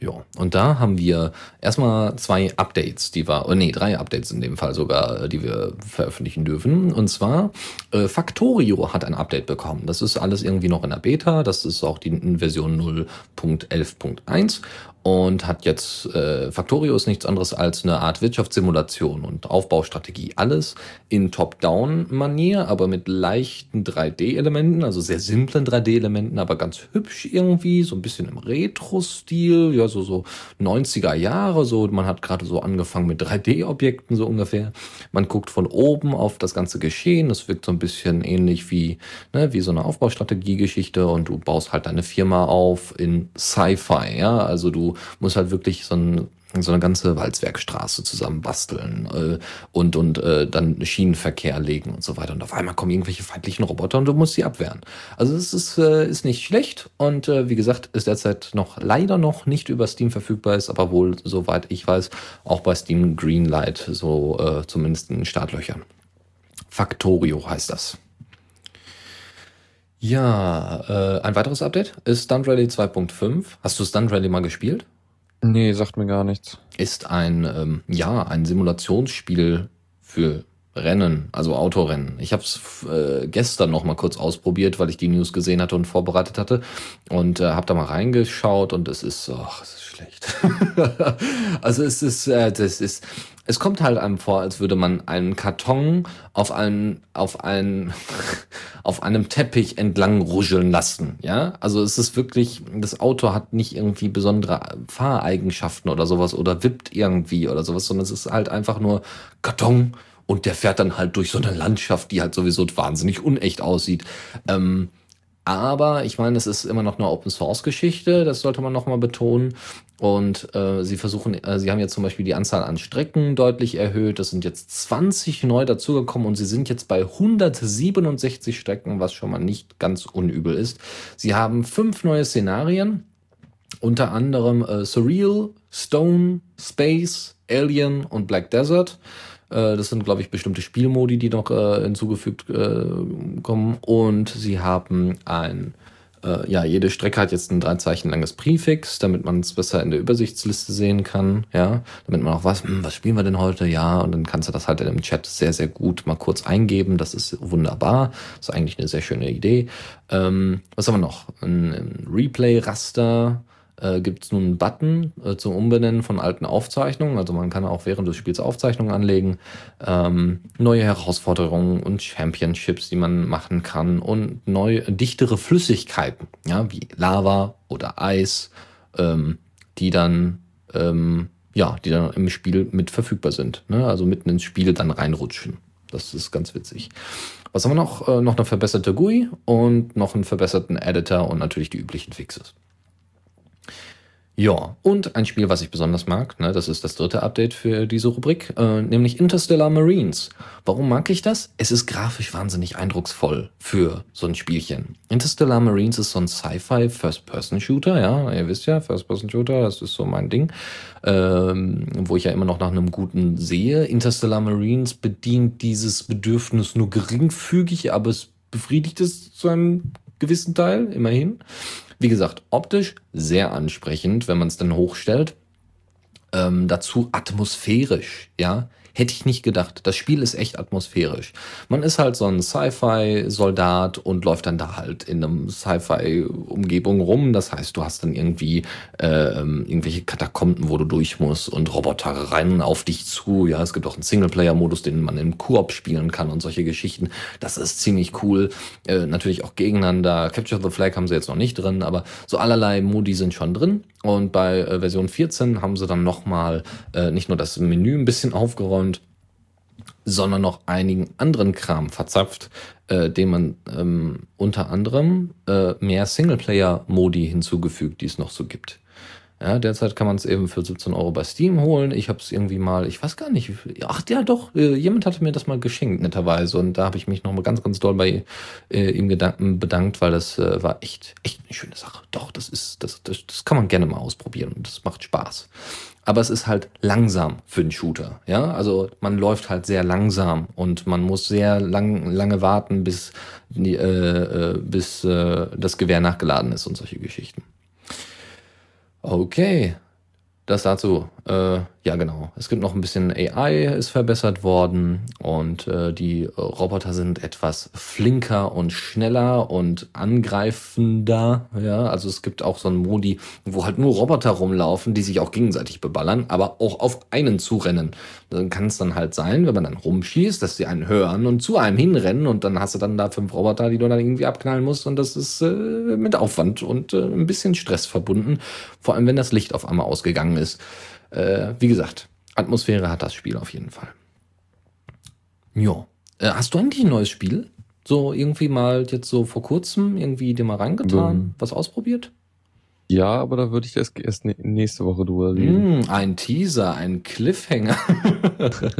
Ja, und da haben wir erstmal zwei Updates, die wir, oh nee, drei Updates in dem Fall sogar, die wir veröffentlichen dürfen. Und zwar, äh, Factorio hat ein Update bekommen. Das ist alles irgendwie noch in der Beta. Das ist auch die Version 0.11.1 und hat jetzt, äh, Factorio ist nichts anderes als eine Art Wirtschaftssimulation und Aufbaustrategie. Alles in Top-Down-Manier, aber mit leichten 3D-Elementen, also sehr simplen 3D-Elementen, aber ganz hübsch irgendwie, so ein bisschen im Retro-Stil, ja, so, so 90er Jahre, so, man hat gerade so angefangen mit 3D-Objekten, so ungefähr. Man guckt von oben auf das ganze Geschehen, das wirkt so ein bisschen ähnlich wie, ne, wie so eine Aufbaustrategie-Geschichte und du baust halt deine Firma auf in Sci-Fi, ja, also du du musst halt wirklich so ein so eine ganze Walzwerkstraße zusammen basteln äh, und, und äh, dann Schienenverkehr legen und so weiter. Und auf einmal kommen irgendwelche feindlichen Roboter und du musst sie abwehren. Also es ist, äh, ist nicht schlecht und äh, wie gesagt, ist derzeit noch leider noch nicht über Steam verfügbar, ist aber wohl, soweit ich weiß, auch bei Steam Greenlight, so äh, zumindest in Startlöchern. Factorio heißt das. Ja, äh, ein weiteres Update ist Stunt Rally 2.5. Hast du Stunt Rally mal gespielt? Nee, sagt mir gar nichts. Ist ein, ähm, ja, ein Simulationsspiel für Rennen, also Autorennen. Ich habe es äh, gestern noch mal kurz ausprobiert, weil ich die News gesehen hatte und vorbereitet hatte und äh, habe da mal reingeschaut und es ist, ach, es ist schlecht. *laughs* also es ist, äh, das ist, es kommt halt einem vor, als würde man einen Karton auf einen, auf einen, *laughs* auf einem Teppich entlang ruscheln lassen, ja. Also es ist wirklich, das Auto hat nicht irgendwie besondere Fahreigenschaften oder sowas oder wippt irgendwie oder sowas, sondern es ist halt einfach nur Karton und der fährt dann halt durch so eine Landschaft, die halt sowieso wahnsinnig unecht aussieht. Ähm, aber ich meine, es ist immer noch eine Open Source Geschichte, das sollte man nochmal betonen. Und äh, sie versuchen, äh, sie haben jetzt zum Beispiel die Anzahl an Strecken deutlich erhöht. Es sind jetzt 20 neu dazugekommen und sie sind jetzt bei 167 Strecken, was schon mal nicht ganz unübel ist. Sie haben fünf neue Szenarien, unter anderem äh, Surreal, Stone, Space, Alien und Black Desert. Äh, das sind, glaube ich, bestimmte Spielmodi, die noch äh, hinzugefügt äh, kommen. Und sie haben ein, ja, jede Strecke hat jetzt ein drei Zeichen langes Präfix, damit man es besser in der Übersichtsliste sehen kann. Ja, damit man auch weiß, hm, was spielen wir denn heute? Ja, und dann kannst du das halt in dem Chat sehr, sehr gut mal kurz eingeben. Das ist wunderbar. Das ist eigentlich eine sehr schöne Idee. Ähm, was haben wir noch? Ein, ein Replay-Raster äh, gibt es nun einen Button äh, zum Umbenennen von alten Aufzeichnungen. Also man kann auch während des Spiels Aufzeichnungen anlegen, ähm, neue Herausforderungen und Championships, die man machen kann und neue, dichtere Flüssigkeiten, ja, wie Lava oder Eis, ähm, die dann ähm, ja, die dann im Spiel mit verfügbar sind. Ne? Also mitten ins Spiel dann reinrutschen. Das ist ganz witzig. Was haben wir noch? Äh, noch eine verbesserte GUI und noch einen verbesserten Editor und natürlich die üblichen Fixes. Ja, und ein Spiel, was ich besonders mag, ne, das ist das dritte Update für diese Rubrik, äh, nämlich Interstellar Marines. Warum mag ich das? Es ist grafisch wahnsinnig eindrucksvoll für so ein Spielchen. Interstellar Marines ist so ein Sci-Fi First-Person-Shooter, ja, ihr wisst ja, First-Person-Shooter, das ist so mein Ding, ähm, wo ich ja immer noch nach einem guten sehe. Interstellar Marines bedient dieses Bedürfnis nur geringfügig, aber es befriedigt es zu einem gewissen Teil, immerhin. Wie gesagt, optisch sehr ansprechend, wenn man es dann hochstellt. Ähm, dazu atmosphärisch, ja. Hätte ich nicht gedacht. Das Spiel ist echt atmosphärisch. Man ist halt so ein Sci-Fi-Soldat und läuft dann da halt in einem Sci-Fi-Umgebung rum. Das heißt, du hast dann irgendwie äh, irgendwelche Katakomben, wo du durch musst und Roboter rennen auf dich zu. Ja, es gibt auch einen Singleplayer-Modus, den man im Koop spielen kann und solche Geschichten. Das ist ziemlich cool. Äh, natürlich auch gegeneinander. Capture the Flag haben sie jetzt noch nicht drin, aber so allerlei Modi sind schon drin. Und bei äh, Version 14 haben sie dann nochmal äh, nicht nur das Menü ein bisschen aufgeräumt, sondern noch einigen anderen Kram verzapft, äh, dem man ähm, unter anderem äh, mehr Singleplayer-Modi hinzugefügt, die es noch so gibt. Ja, derzeit kann man es eben für 17 Euro bei Steam holen. Ich habe es irgendwie mal, ich weiß gar nicht, ach ja doch, äh, jemand hatte mir das mal geschenkt, netterweise. Und da habe ich mich nochmal ganz, ganz doll bei äh, ihm Gedanken bedankt, weil das äh, war echt, echt eine schöne Sache. Doch, das ist, das, das, das kann man gerne mal ausprobieren und das macht Spaß. Aber es ist halt langsam für einen Shooter. Ja, also man läuft halt sehr langsam und man muss sehr lang, lange warten, bis, äh, äh bis äh, das Gewehr nachgeladen ist und solche Geschichten. Okay, das dazu. Äh, ja, genau. Es gibt noch ein bisschen AI, ist verbessert worden und äh, die Roboter sind etwas flinker und schneller und angreifender. Ja, also es gibt auch so einen Modi, wo halt nur Roboter rumlaufen, die sich auch gegenseitig beballern, aber auch auf einen zurennen. Dann kann es dann halt sein, wenn man dann rumschießt, dass sie einen hören und zu einem hinrennen und dann hast du dann da fünf Roboter, die du dann irgendwie abknallen musst und das ist äh, mit Aufwand und äh, ein bisschen Stress verbunden. Vor allem, wenn das Licht auf einmal ausgegangen ist. Äh, wie gesagt, Atmosphäre hat das Spiel auf jeden Fall. Ja. Äh, hast du eigentlich ein neues Spiel? So irgendwie mal jetzt so vor kurzem irgendwie dir mal reingetan, mhm. was ausprobiert? Ja, aber da würde ich erst, erst nächste Woche drüber reden. Mm, ein Teaser, ein Cliffhanger. *laughs*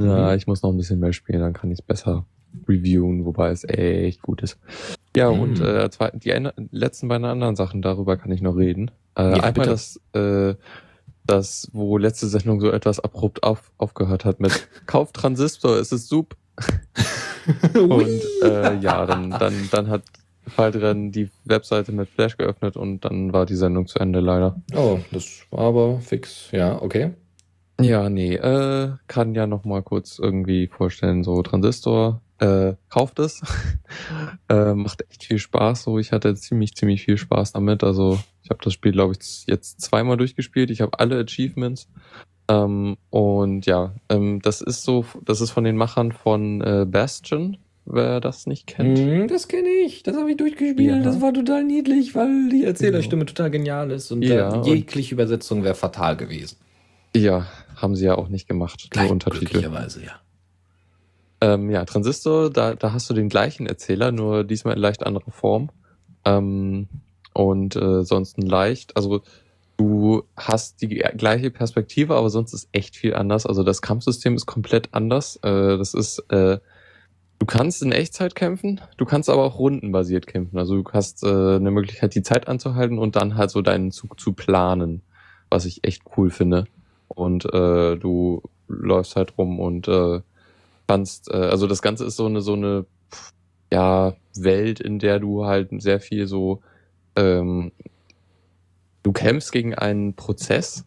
ja, ich muss noch ein bisschen mehr spielen, dann kann ich es besser reviewen, wobei es echt gut ist. Ja, mm. und äh, die letzten beiden anderen Sachen, darüber kann ich noch reden. Äh, ja, einmal bitte. das, äh, das, wo letzte Sendung so etwas abrupt auf, aufgehört hat mit *laughs* Kauf Transistor, es ist super. *laughs* und äh, ja, dann, dann, dann hat Faldren die Webseite mit Flash geöffnet und dann war die Sendung zu Ende leider. Oh, das war aber fix. Ja, okay. Ja, nee, äh, kann ja noch mal kurz irgendwie vorstellen, so Transistor, äh, kauft es. *laughs* äh, macht echt viel Spaß, so ich hatte ziemlich, ziemlich viel Spaß damit. Also ich habe das Spiel, glaube ich, jetzt zweimal durchgespielt. Ich habe alle Achievements. Ähm, und ja, ähm, das ist so, das ist von den Machern von äh, Bastion, wer das nicht kennt. Mm, das kenne ich, das habe ich durchgespielt. Ja. Das war total niedlich, weil die Erzählerstimme genau. total genial ist und ja, jegliche Übersetzung wäre fatal gewesen. Ja, haben sie ja auch nicht gemacht. Gleich, Untertitel. Glücklicherweise, ja. Ähm, ja, Transistor, da, da hast du den gleichen Erzähler, nur diesmal in leicht anderer Form. Ähm, und äh, sonst leicht. Also du hast die gleiche Perspektive, aber sonst ist echt viel anders. Also das Kampfsystem ist komplett anders. Äh, das ist äh, Du kannst in Echtzeit kämpfen, du kannst aber auch rundenbasiert kämpfen. Also du hast äh, eine Möglichkeit, die Zeit anzuhalten und dann halt so deinen Zug zu planen, was ich echt cool finde. Und äh, du läufst halt rum und äh, kannst, äh, also das Ganze ist so eine so eine ja Welt, in der du halt sehr viel so ähm, du kämpfst gegen einen Prozess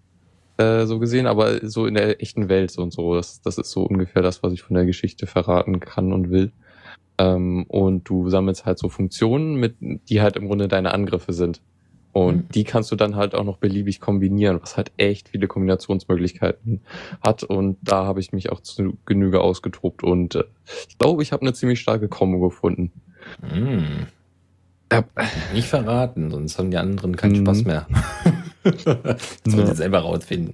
äh, so gesehen, aber so in der echten Welt so und so. Das, das ist so ungefähr das, was ich von der Geschichte verraten kann und will. Ähm, und du sammelst halt so Funktionen, mit, die halt im Grunde deine Angriffe sind. Und mhm. die kannst du dann halt auch noch beliebig kombinieren, was halt echt viele Kombinationsmöglichkeiten hat. Und da habe ich mich auch zu Genüge ausgetobt. Und äh, ich glaube, ich habe eine ziemlich starke Kombo gefunden. Mhm. Ja. Nicht verraten, sonst haben die anderen keinen mhm. Spaß mehr. *laughs* das wollen sie selber rausfinden.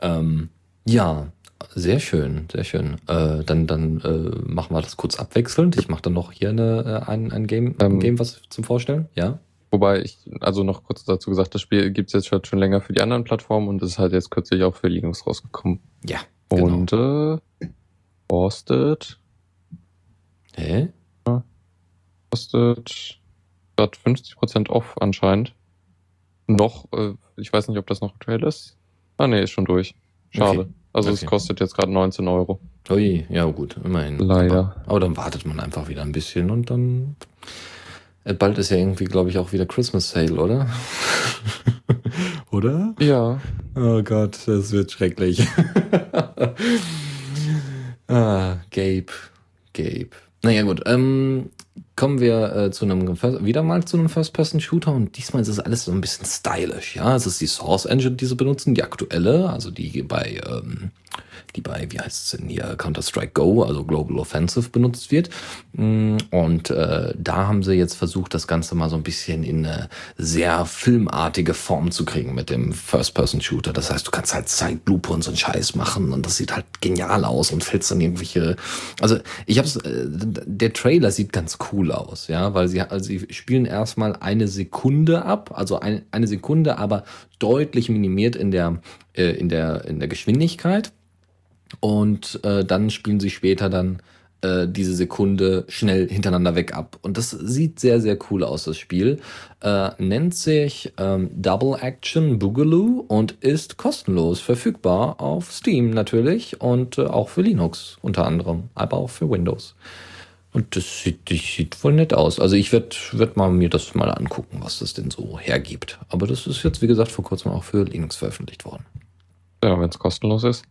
Ähm, ja, sehr schön, sehr schön. Äh, dann dann äh, machen wir das kurz abwechselnd. Ich mache dann noch hier eine, äh, ein, ein, Game, ein ähm, Game, was zum Vorstellen. Ja. Wobei ich, also noch kurz dazu gesagt, das Spiel gibt es jetzt schon, schon länger für die anderen Plattformen und ist halt jetzt kürzlich auch für Linux rausgekommen. Ja. Genau. Und äh, kostet. Hä? Kostet gerade 50% off anscheinend. Noch, äh, ich weiß nicht, ob das noch aktuell ist. Ah, nee, ist schon durch. Schade. Okay. Also okay. es kostet jetzt gerade 19 Euro. Ui, ja gut, immerhin. Leider. Aber, aber, dann wartet man einfach wieder ein bisschen und dann. Äh, bald ist ja irgendwie, glaube ich, auch wieder Christmas Sale, oder? *laughs* oder? Ja. Oh Gott, das wird schrecklich. *laughs* ah, Gabe. Gabe. Naja, gut. Ähm, kommen wir äh, zu einem wieder mal zu einem First-Person-Shooter und diesmal ist es alles so ein bisschen stylisch. Ja, es ist die Source Engine, die sie benutzen, die aktuelle, also die bei ähm, die bei, wie heißt es denn hier, Counter-Strike Go, also Global Offensive benutzt wird. Mm, und äh, da haben sie jetzt versucht, das Ganze mal so ein bisschen in eine sehr filmartige Form zu kriegen mit dem First-Person-Shooter. Das heißt, du kannst halt Zeitlupe und so einen Scheiß machen und das sieht halt genial aus und fällst dann irgendwelche. Also ich hab's, äh, der Trailer sieht ganz cool aus, ja, weil sie, also sie spielen erstmal eine Sekunde ab, also ein, eine Sekunde, aber deutlich minimiert in der, äh, in der, in der Geschwindigkeit. Und äh, dann spielen sie später dann äh, diese Sekunde schnell hintereinander weg ab. Und das sieht sehr, sehr cool aus, das Spiel. Äh, nennt sich ähm, Double Action Boogaloo und ist kostenlos verfügbar auf Steam natürlich und äh, auch für Linux unter anderem, aber auch für Windows. Und das sieht, das sieht voll nett aus. Also ich werde werd mal mir das mal angucken, was das denn so hergibt. Aber das ist jetzt, wie gesagt, vor kurzem auch für Linux veröffentlicht worden. Ja, wenn es kostenlos ist.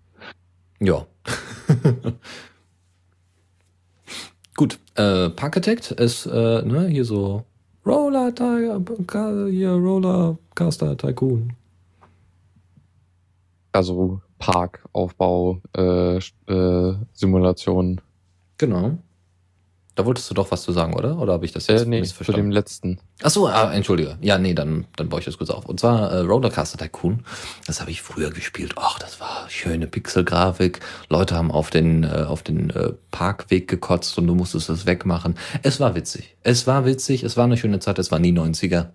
Ja. *laughs* Gut, äh, Parkitect ist äh, ne, hier so Roller Tiger, hier Roller Caster Tycoon. Also Parkaufbau, äh, äh, Simulation. Genau. Da wolltest du doch was zu sagen, oder? Oder habe ich das äh, jetzt äh, nee, missverstanden? Zu dem letzten. Achso, ah, entschuldige. Ja, nee, dann, dann baue ich das kurz auf. Und zwar äh, Rollercoaster Tycoon. Das habe ich früher gespielt. Ach, das war schöne Pixelgrafik. Leute haben auf den, äh, auf den äh, Parkweg gekotzt und du musstest das wegmachen. Es war witzig. Es war witzig. Es war eine schöne Zeit. Es war nie 90er.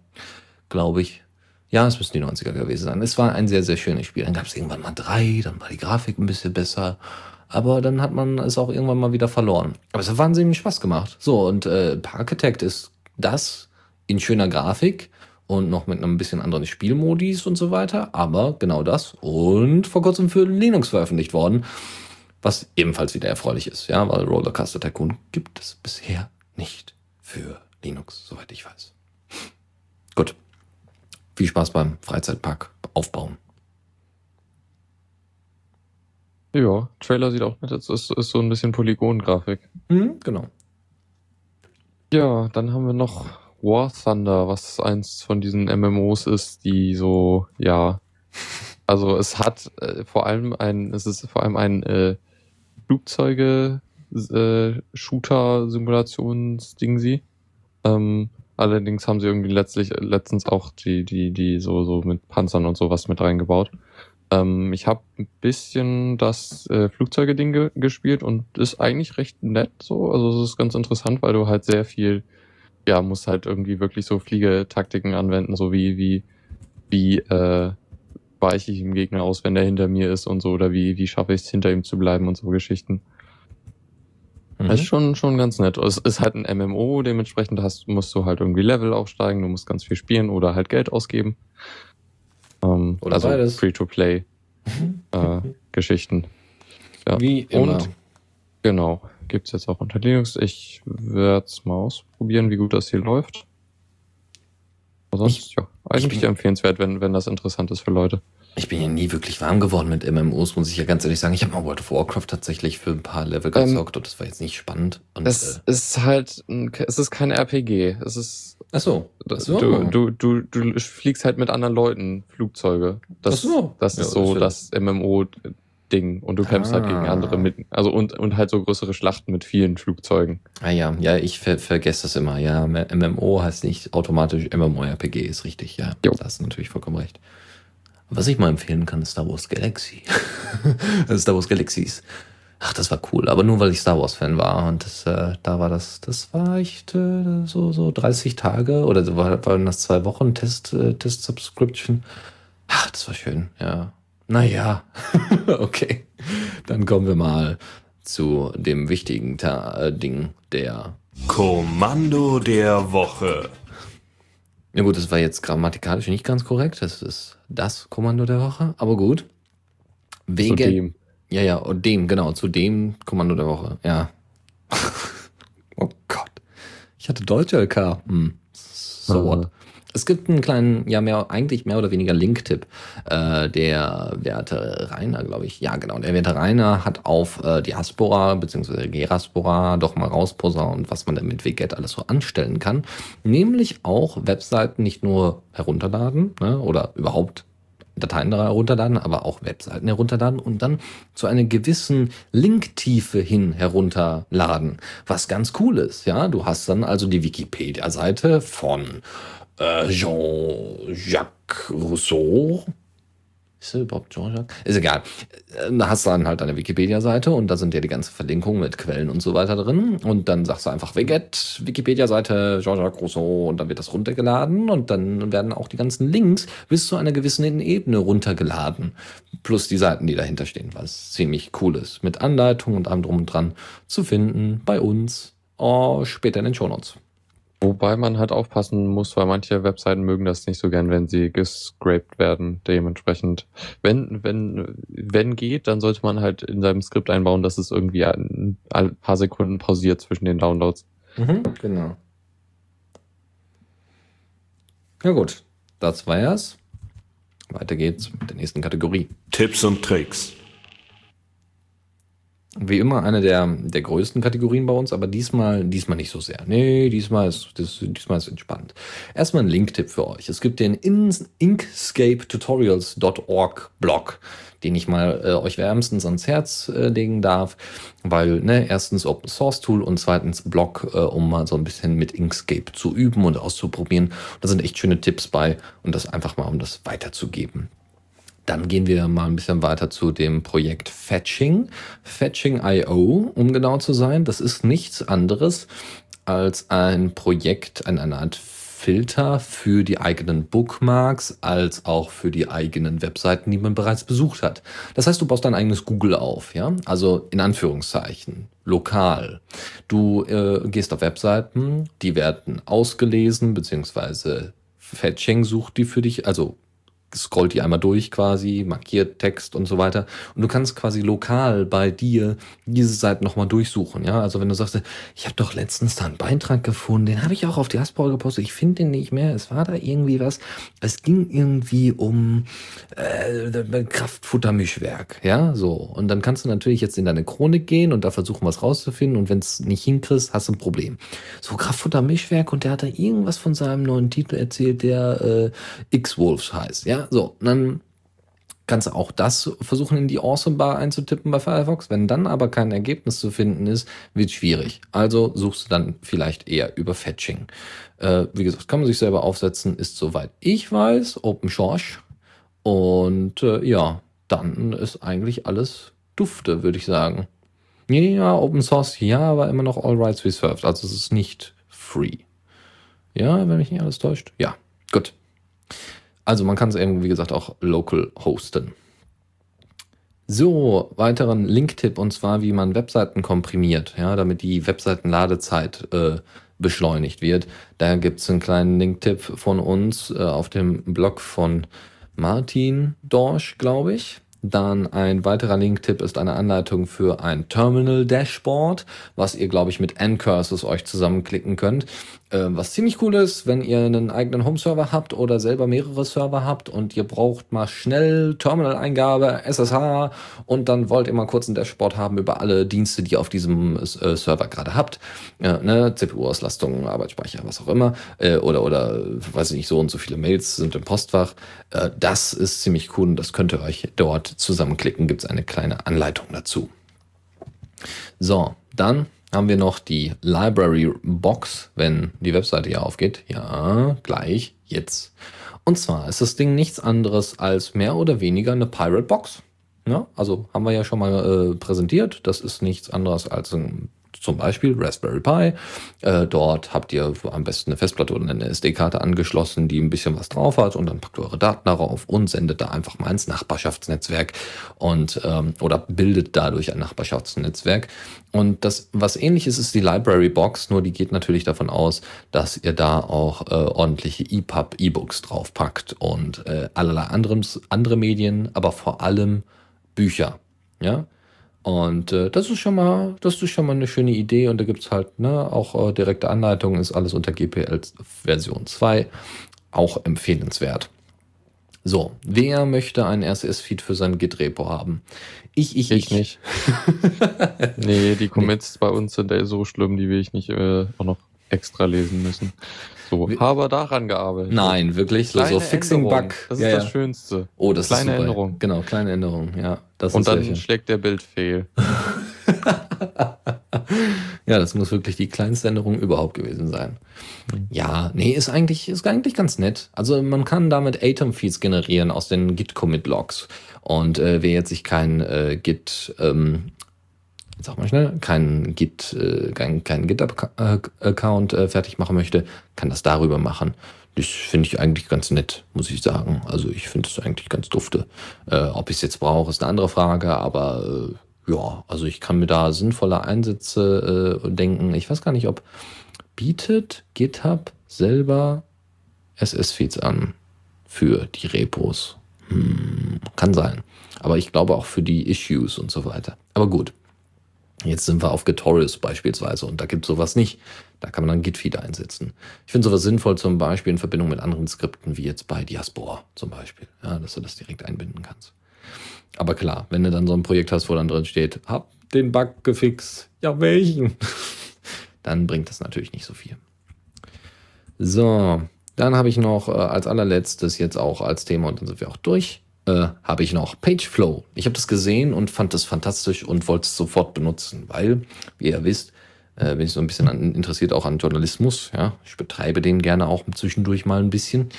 glaube ich. Ja, es müssen die 90er gewesen sein. Es war ein sehr, sehr schönes Spiel. Dann gab es irgendwann mal drei, dann war die Grafik ein bisschen besser. Aber dann hat man es auch irgendwann mal wieder verloren. Aber es hat wahnsinnig Spaß gemacht. So, und äh, Parkitect ist das in schöner Grafik und noch mit einem bisschen anderen Spielmodis und so weiter. Aber genau das. Und vor kurzem für Linux veröffentlicht worden. Was ebenfalls wieder erfreulich ist, ja, weil Rollercoaster Tycoon gibt es bisher nicht für Linux, soweit ich weiß. Gut. Viel Spaß beim Freizeitpark aufbauen. Ja, Trailer sieht auch nett aus. Ist, ist so ein bisschen Polygon-Grafik. Mhm, genau. Ja, dann haben wir noch War Thunder, was eins von diesen MMOs ist, die so, ja, also es hat äh, vor allem ein, es ist vor allem ein äh, Flugzeuge äh, Shooter Simulationsding sie. Ähm, allerdings haben sie irgendwie letztlich letztens auch die die die so so mit Panzern und sowas mit reingebaut. Ähm, ich habe ein bisschen das äh, Flugzeuge-Ding ge gespielt und ist eigentlich recht nett so. Also es ist ganz interessant, weil du halt sehr viel, ja, musst halt irgendwie wirklich so Fliegetaktiken anwenden, so wie, wie, wie äh, weiche ich dem Gegner aus, wenn der hinter mir ist und so, oder wie, wie schaffe ich es, hinter ihm zu bleiben und so Geschichten. Mhm. Das ist schon, schon ganz nett. Es ist halt ein MMO, dementsprechend hast, musst du halt irgendwie Level aufsteigen, du musst ganz viel spielen oder halt Geld ausgeben. Ähm, Oder also beides. Free-to-Play *laughs* äh, Geschichten. Ja. Wie immer. Und genau, gibt's jetzt auch unter Linux. Ich werde es mal ausprobieren, wie gut das hier läuft. Aber sonst, ja, eigentlich bin- empfehlenswert, wenn, wenn das interessant ist für Leute. Ich bin ja nie wirklich warm geworden mit MMOs, muss ich ja ganz ehrlich sagen. Ich habe mal World of Warcraft tatsächlich für ein paar Level Ähm, gezockt und das war jetzt nicht spannend. Und, Das äh, ist halt, es ist kein RPG. Es ist, ach so. Ach so. du, du, du, du fliegst halt mit anderen Leuten Flugzeuge. Das, Ach so. das Ja, ist so das das MMO-Ding. Und du kämpfst halt gegen Ah. andere mit, also und, und halt so größere Schlachten mit vielen Flugzeugen. Ah ja, ja, ich ver vergesse das immer. Ja, MMO heißt nicht automatisch MMORPG, ist richtig, ja. Jo. Da hast du natürlich vollkommen recht. Was ich mal empfehlen kann, ist Star Wars Galaxy. *laughs* Star Wars Galaxies. Ach, das war cool, aber nur weil ich Star Wars Fan war und das, äh, da war das, das war echt äh, so so 30 Tage oder so war, waren das zwei Wochen Test äh, Test Subscription. Ach, das war schön, ja. Naja, *laughs* okay. Dann kommen wir mal zu dem wichtigen Ta äh, Ding der Kommando der Woche. Ja gut, das war jetzt grammatikalisch nicht ganz korrekt. Das ist das Kommando der Woche, aber gut. Wegen. Zudem. Ja, ja, und dem, genau, zu dem Kommando der Woche, ja. *laughs* oh Gott. Ich hatte Deutsch LK. Hm. So Ah. what? Es gibt einen kleinen, ja, mehr, eigentlich mehr oder weniger Link-Tipp. Äh, der werte Rainer, glaube ich. Ja, genau. Der werte Rainer hat auf äh, Diaspora bzw. Geraspora doch mal rausposaunt, was man denn mit Wget alles so anstellen kann. Nämlich auch Webseiten nicht nur herunterladen ne, oder überhaupt Dateien da herunterladen, aber auch Webseiten herunterladen und dann zu einer gewissen Linktiefe hin herunterladen, was ganz cool ist. Ja, du hast dann also die Wikipedia-Seite von äh, Jean-Jacques Rousseau. Ist er überhaupt Jean-Jacques? Ist egal. Äh, Da hast du dann halt eine Wikipedia-Seite und da sind ja die ganze Verlinkung mit Quellen und so weiter drin. Und dann sagst du einfach Wiget, Wikipedia-Seite Jean-Jacques Rousseau und dann wird das runtergeladen und dann werden auch die ganzen Links bis zu einer gewissen Ebene runtergeladen. Plus die Seiten, die dahinter stehen, was ziemlich cool ist. Mit Anleitung und allem drum und dran zu finden bei uns oh, später in den Shownotes. Wobei man halt aufpassen muss, weil manche Webseiten mögen das nicht so gern, wenn sie gescraped werden. Dementsprechend, wenn, wenn, wenn geht, dann sollte man halt in seinem Skript einbauen, dass es irgendwie ein, ein paar Sekunden pausiert zwischen den Downloads. Mhm, genau. Ja gut, das war es. Weiter geht's mit der nächsten Kategorie. Tipps und Tricks. Wie immer eine der, der größten Kategorien bei uns, aber diesmal, diesmal nicht so sehr. Nee, diesmal ist, das, diesmal ist entspannt. Erstmal ein Linktipp für euch. Es gibt den In- inkscapetutorials.org Blog, den ich mal äh, euch wärmstens ans Herz äh, legen darf, weil, ne, erstens Open Source Tool und zweitens Blog, äh, um mal so ein bisschen mit Inkscape zu üben und auszuprobieren. Da sind echt schöne Tipps bei und das einfach mal, um das weiterzugeben. Dann gehen wir mal ein bisschen weiter zu dem Projekt Fetching. Fetching.io, um genau zu sein. Das ist nichts anderes als ein Projekt, eine, Art Filter für die eigenen Bookmarks als auch für die eigenen Webseiten, die man bereits besucht hat. Das heißt, du baust dein eigenes Google auf, ja? Also in Anführungszeichen, lokal. Du äh, gehst auf Webseiten, die werden ausgelesen, beziehungsweise Fetching sucht die für dich, also scrollt die einmal durch quasi, markiert Text und so weiter. Und du kannst quasi lokal bei dir diese Seiten nochmal durchsuchen. Ja, also wenn du sagst, ich habe doch letztens da einen Beitrag gefunden, den habe ich auch auf Diaspora gepostet, ich finde den nicht mehr, es war da irgendwie was. Es ging irgendwie um äh, Kraftfuttermischwerk. Ja, so. Und dann kannst du natürlich jetzt in deine Chronik gehen und da versuchen, was rauszufinden. Und wenn es nicht hinkriegst, hast du ein Problem. So, Kraftfuttermischwerk und der hat da irgendwas von seinem neuen Titel erzählt, der äh, X-Wolves heißt. Ja, so, dann kannst du auch das versuchen in die Awesome Bar einzutippen bei Firefox. Wenn dann aber kein Ergebnis zu finden ist, wird schwierig. Also suchst du dann vielleicht eher über Fetching. Äh, wie gesagt, kann man sich selber aufsetzen, ist soweit ich weiß, Open Source. Und äh, ja, dann ist eigentlich alles dufte, würde ich sagen. Ja, Open Source, ja, aber immer noch All Rights Reserved. Also es ist nicht free. Ja, wenn mich nicht alles täuscht. Ja, gut. Also man kann es eben, wie gesagt, auch local hosten. So, weiteren Link-Tipp und zwar, wie man Webseiten komprimiert, ja, damit die Webseitenladezeit äh, beschleunigt wird. Da gibt es einen kleinen Link-Tipp von uns äh, auf dem Blog von Martin Dorsch, glaube ich. Dann ein weiterer Link-Tipp ist eine Anleitung für ein Terminal-Dashboard, was ihr, glaube ich, mit N-Curses euch zusammenklicken könnt. Äh, was ziemlich cool ist, wenn ihr einen eigenen Home-Server habt oder selber mehrere Server habt und ihr braucht mal schnell Terminal-Eingabe, SSH und dann wollt ihr mal kurz ein Dashboard haben über alle Dienste, die ihr auf diesem äh, Server gerade habt. Ja, ne? CPU-Auslastung, Arbeitsspeicher, was auch immer. Äh, oder, oder, weiß ich nicht, so und so viele Mails sind im Postfach. Äh, das ist ziemlich cool und das könnt ihr euch dort zusammenklicken. Gibt es eine kleine Anleitung dazu. So, dann haben wir noch die Library Box, wenn die Webseite hier aufgeht. Ja, gleich, jetzt. Und zwar ist das Ding nichts anderes als mehr oder weniger eine Pirate Box. Ja, also haben wir ja schon mal äh, präsentiert. Das ist nichts anderes als ein zum Beispiel Raspberry Pi. Äh, dort habt ihr am besten eine Festplatte oder eine SD-Karte angeschlossen, die ein bisschen was drauf hat und dann packt eure Daten darauf und sendet da einfach mal ins Nachbarschaftsnetzwerk und ähm, oder bildet dadurch ein Nachbarschaftsnetzwerk. Und das, was ähnliches ist die Library Box, nur die geht natürlich davon aus, dass ihr da auch äh, ordentliche EPUB E-Books draufpackt und äh, allerlei anderem, andere Medien, aber vor allem Bücher. Ja, und äh, das ist schon mal, das ist schon mal eine schöne Idee und da gibt's halt ne, auch äh, direkte Anleitungen, ist alles unter GPL Version 2, auch empfehlenswert. So, wer möchte einen RSS-Feed für sein Git-Repo haben? Ich, ich, ich. Ich nicht. *laughs* nee, die Commits nee. bei uns sind so schlimm, die will ich nicht äh, auch noch extra lesen müssen. So, habe daran gearbeitet. Nein, wirklich. So, so Fixing Änderung. Bug. Das ist ja, das Schönste. Oh, das kleine ist super. Änderung. Genau, kleine Änderung, ja. Das Und dann schlägt der Bild fehl. *laughs* ja, das muss wirklich die kleinste Änderung überhaupt gewesen sein. Mhm. Ja, nee, ist eigentlich, ist eigentlich ganz nett. Also man kann damit Atom-Feeds generieren aus den Git-Commit-Logs. Und äh, wer jetzt sich kein äh, Git ähm, sag mal schnell, keinen Git, äh, kein, kein GitHub-Account äh, fertig machen möchte, kann das darüber machen. Das finde ich eigentlich ganz nett, muss ich sagen. Also ich finde es eigentlich ganz dufte. Äh, ob ich es jetzt brauche, ist eine andere Frage, aber ja, also ich kann mir da sinnvolle Einsätze denken. Ich weiß gar nicht, ob bietet GitHub selber SS-Feeds an für die Repos. Hm, kann sein. Aber ich glaube auch für die Issues und so weiter. Aber gut. Jetzt sind wir auf Gitorius beispielsweise und da gibt es sowas nicht. Da kann man dann Git-Feed einsetzen. Ich finde sowas sinnvoll zum Beispiel in Verbindung mit anderen Skripten, wie jetzt bei Diaspora zum Beispiel, ja, dass du das direkt einbinden kannst. Aber klar, wenn du dann so ein Projekt hast, wo dann drin steht, hab den Bug gefixt, ja welchen? *laughs* dann bringt das natürlich nicht so viel. So, dann habe ich noch äh, als allerletztes jetzt auch als Thema und dann sind wir auch durch äh, habe ich noch Pageflow. Ich habe das gesehen und fand das fantastisch und wollte es sofort benutzen, weil, wie ihr wisst, äh, bin ich so ein bisschen an, interessiert auch an Journalismus. Ja, ich betreibe den gerne auch zwischendurch mal ein bisschen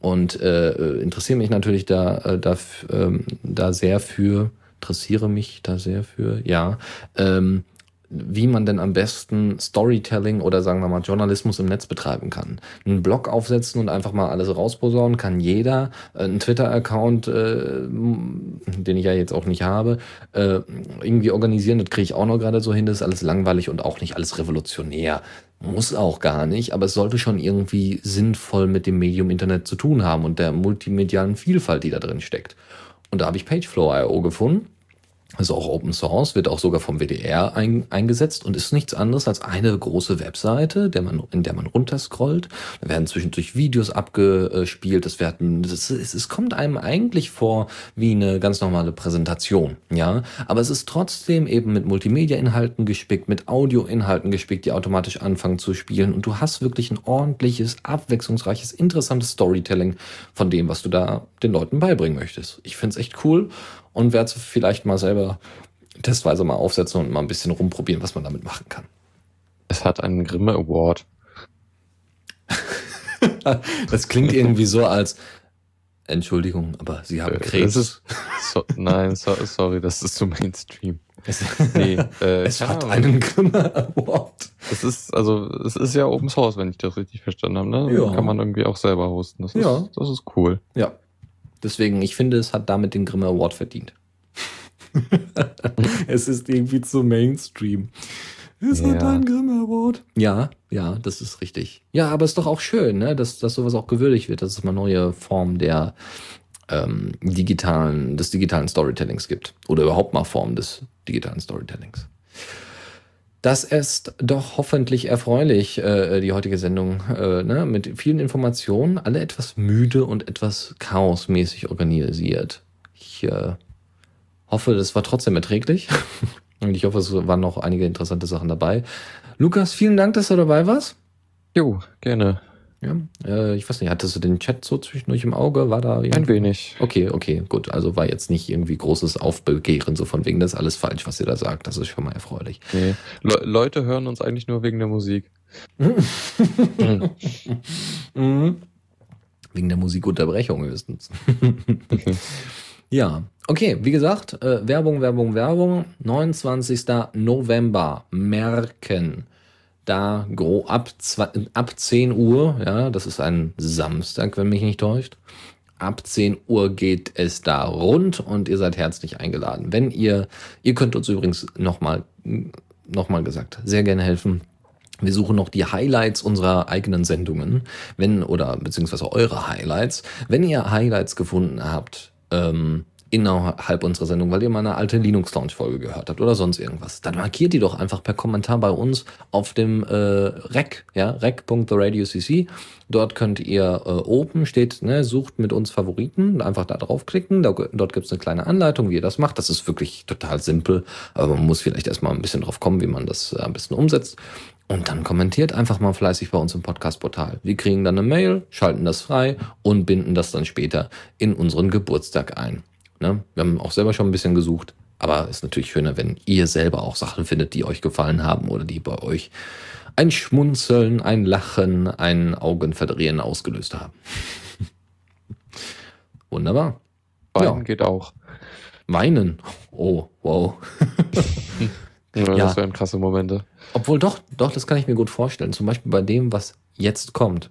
und äh, interessiere mich natürlich da, äh, da, ähm, da sehr für, interessiere mich da sehr für, ja, ähm, wie man denn am besten Storytelling oder sagen wir mal Journalismus im Netz betreiben kann. Einen Blog aufsetzen und einfach mal alles rausposaunen kann jeder. Äh, ein Twitter-Account, äh, den ich ja jetzt auch nicht habe, äh, irgendwie organisieren, das kriege ich auch noch gerade so hin. Das ist alles langweilig und auch nicht alles revolutionär. Muss auch gar nicht, aber es sollte schon irgendwie sinnvoll mit dem Medium Internet zu tun haben und der multimedialen Vielfalt, die da drin steckt. Und da habe ich Pageflow.io gefunden ist auch Open Source, wird auch sogar vom WDR ein, eingesetzt und ist nichts anderes als eine große Webseite, der man, in der man runterscrollt. Da werden zwischendurch Videos abgespielt. Das werden, das ist, es kommt einem eigentlich vor wie eine ganz normale Präsentation, ja. Aber es ist trotzdem eben mit Multimedia-Inhalten gespickt, mit Audio-Inhalten gespickt, die automatisch anfangen zu spielen. Und du hast wirklich ein ordentliches, abwechslungsreiches, interessantes Storytelling von dem, was du da den Leuten beibringen möchtest. Ich finde es echt cool und werde es vielleicht mal selber testweise mal aufsetzen und mal ein bisschen rumprobieren, was man damit machen kann. Es hat einen Grimme Award. *laughs* das klingt irgendwie so als Entschuldigung, aber Sie haben äh, Krebs. Ist, so, nein, so, sorry, das ist zu Mainstream. Es, nee, äh, es hat Ahnung. einen Grimme Award. Es ist, also, es ist ja Open Source, wenn ich das richtig verstanden habe. Ne? Ja. Kann man irgendwie auch selber hosten. Das ist, ja. das ist cool. Ja, Deswegen, ich finde, es hat damit den Grimme Award verdient. *laughs* es ist irgendwie zu Mainstream. Es ja. einen Grimme Award. Ja, ja, das ist richtig. Ja, aber es ist doch auch schön, ne, dass, dass sowas auch gewürdigt wird, dass es mal neue Formen der ähm, digitalen, des digitalen Storytellings gibt. Oder überhaupt mal Formen des digitalen Storytellings. Das ist doch hoffentlich erfreulich, äh, die heutige Sendung, äh, ne? mit vielen Informationen, alle etwas müde und etwas chaosmäßig organisiert. Ich äh, hoffe, das war trotzdem erträglich *laughs* und ich hoffe, es waren noch einige interessante Sachen dabei. Lukas, vielen Dank, dass du dabei warst. Jo, gerne. Ja, äh, ich weiß nicht, hattest du den Chat so zwischendurch im Auge? War da? Ein wenig. Okay, okay, gut. Also war jetzt nicht irgendwie großes Aufbegehren, so von wegen, das ist alles falsch, was ihr da sagt. Das ist schon mal erfreulich. Nee. Le Leute hören uns eigentlich nur wegen der Musik. *laughs* mhm. Wegen der Musikunterbrechung höchstens. *laughs* ja, okay, wie gesagt, äh, Werbung, Werbung, Werbung. 29. November. Merken da ab, ab 10 Uhr, ja, das ist ein Samstag, wenn mich nicht täuscht. Ab 10 Uhr geht es da rund und ihr seid herzlich eingeladen. Wenn ihr, ihr könnt uns übrigens nochmal, nochmal gesagt, sehr gerne helfen. Wir suchen noch die Highlights unserer eigenen Sendungen, wenn, oder beziehungsweise eure Highlights. Wenn ihr Highlights gefunden habt, ähm, innerhalb unserer Sendung, weil ihr mal eine alte Linux Lounge Folge gehört habt oder sonst irgendwas, dann markiert die doch einfach per Kommentar bei uns auf dem äh, rec, ja, rec.theradiocc. Dort könnt ihr äh, oben steht, ne, sucht mit uns Favoriten, einfach da draufklicken. Da, dort gibt's eine kleine Anleitung, wie ihr das macht. Das ist wirklich total simpel, aber man muss vielleicht erstmal ein bisschen drauf kommen, wie man das äh, am besten umsetzt. Und dann kommentiert einfach mal fleißig bei uns im Podcast-Portal. Wir kriegen dann eine Mail, schalten das frei und binden das dann später in unseren Geburtstag ein. Ne? Wir haben auch selber schon ein bisschen gesucht, aber es ist natürlich schöner, wenn ihr selber auch Sachen findet, die euch gefallen haben oder die bei euch ein Schmunzeln, ein Lachen, ein Augenverdrehen ausgelöst haben. *laughs* Wunderbar. Weinen ja. geht auch. Weinen? Oh, wow. *laughs* ja, das wären krasse Momente. Obwohl doch, doch, das kann ich mir gut vorstellen. Zum Beispiel bei dem, was jetzt kommt.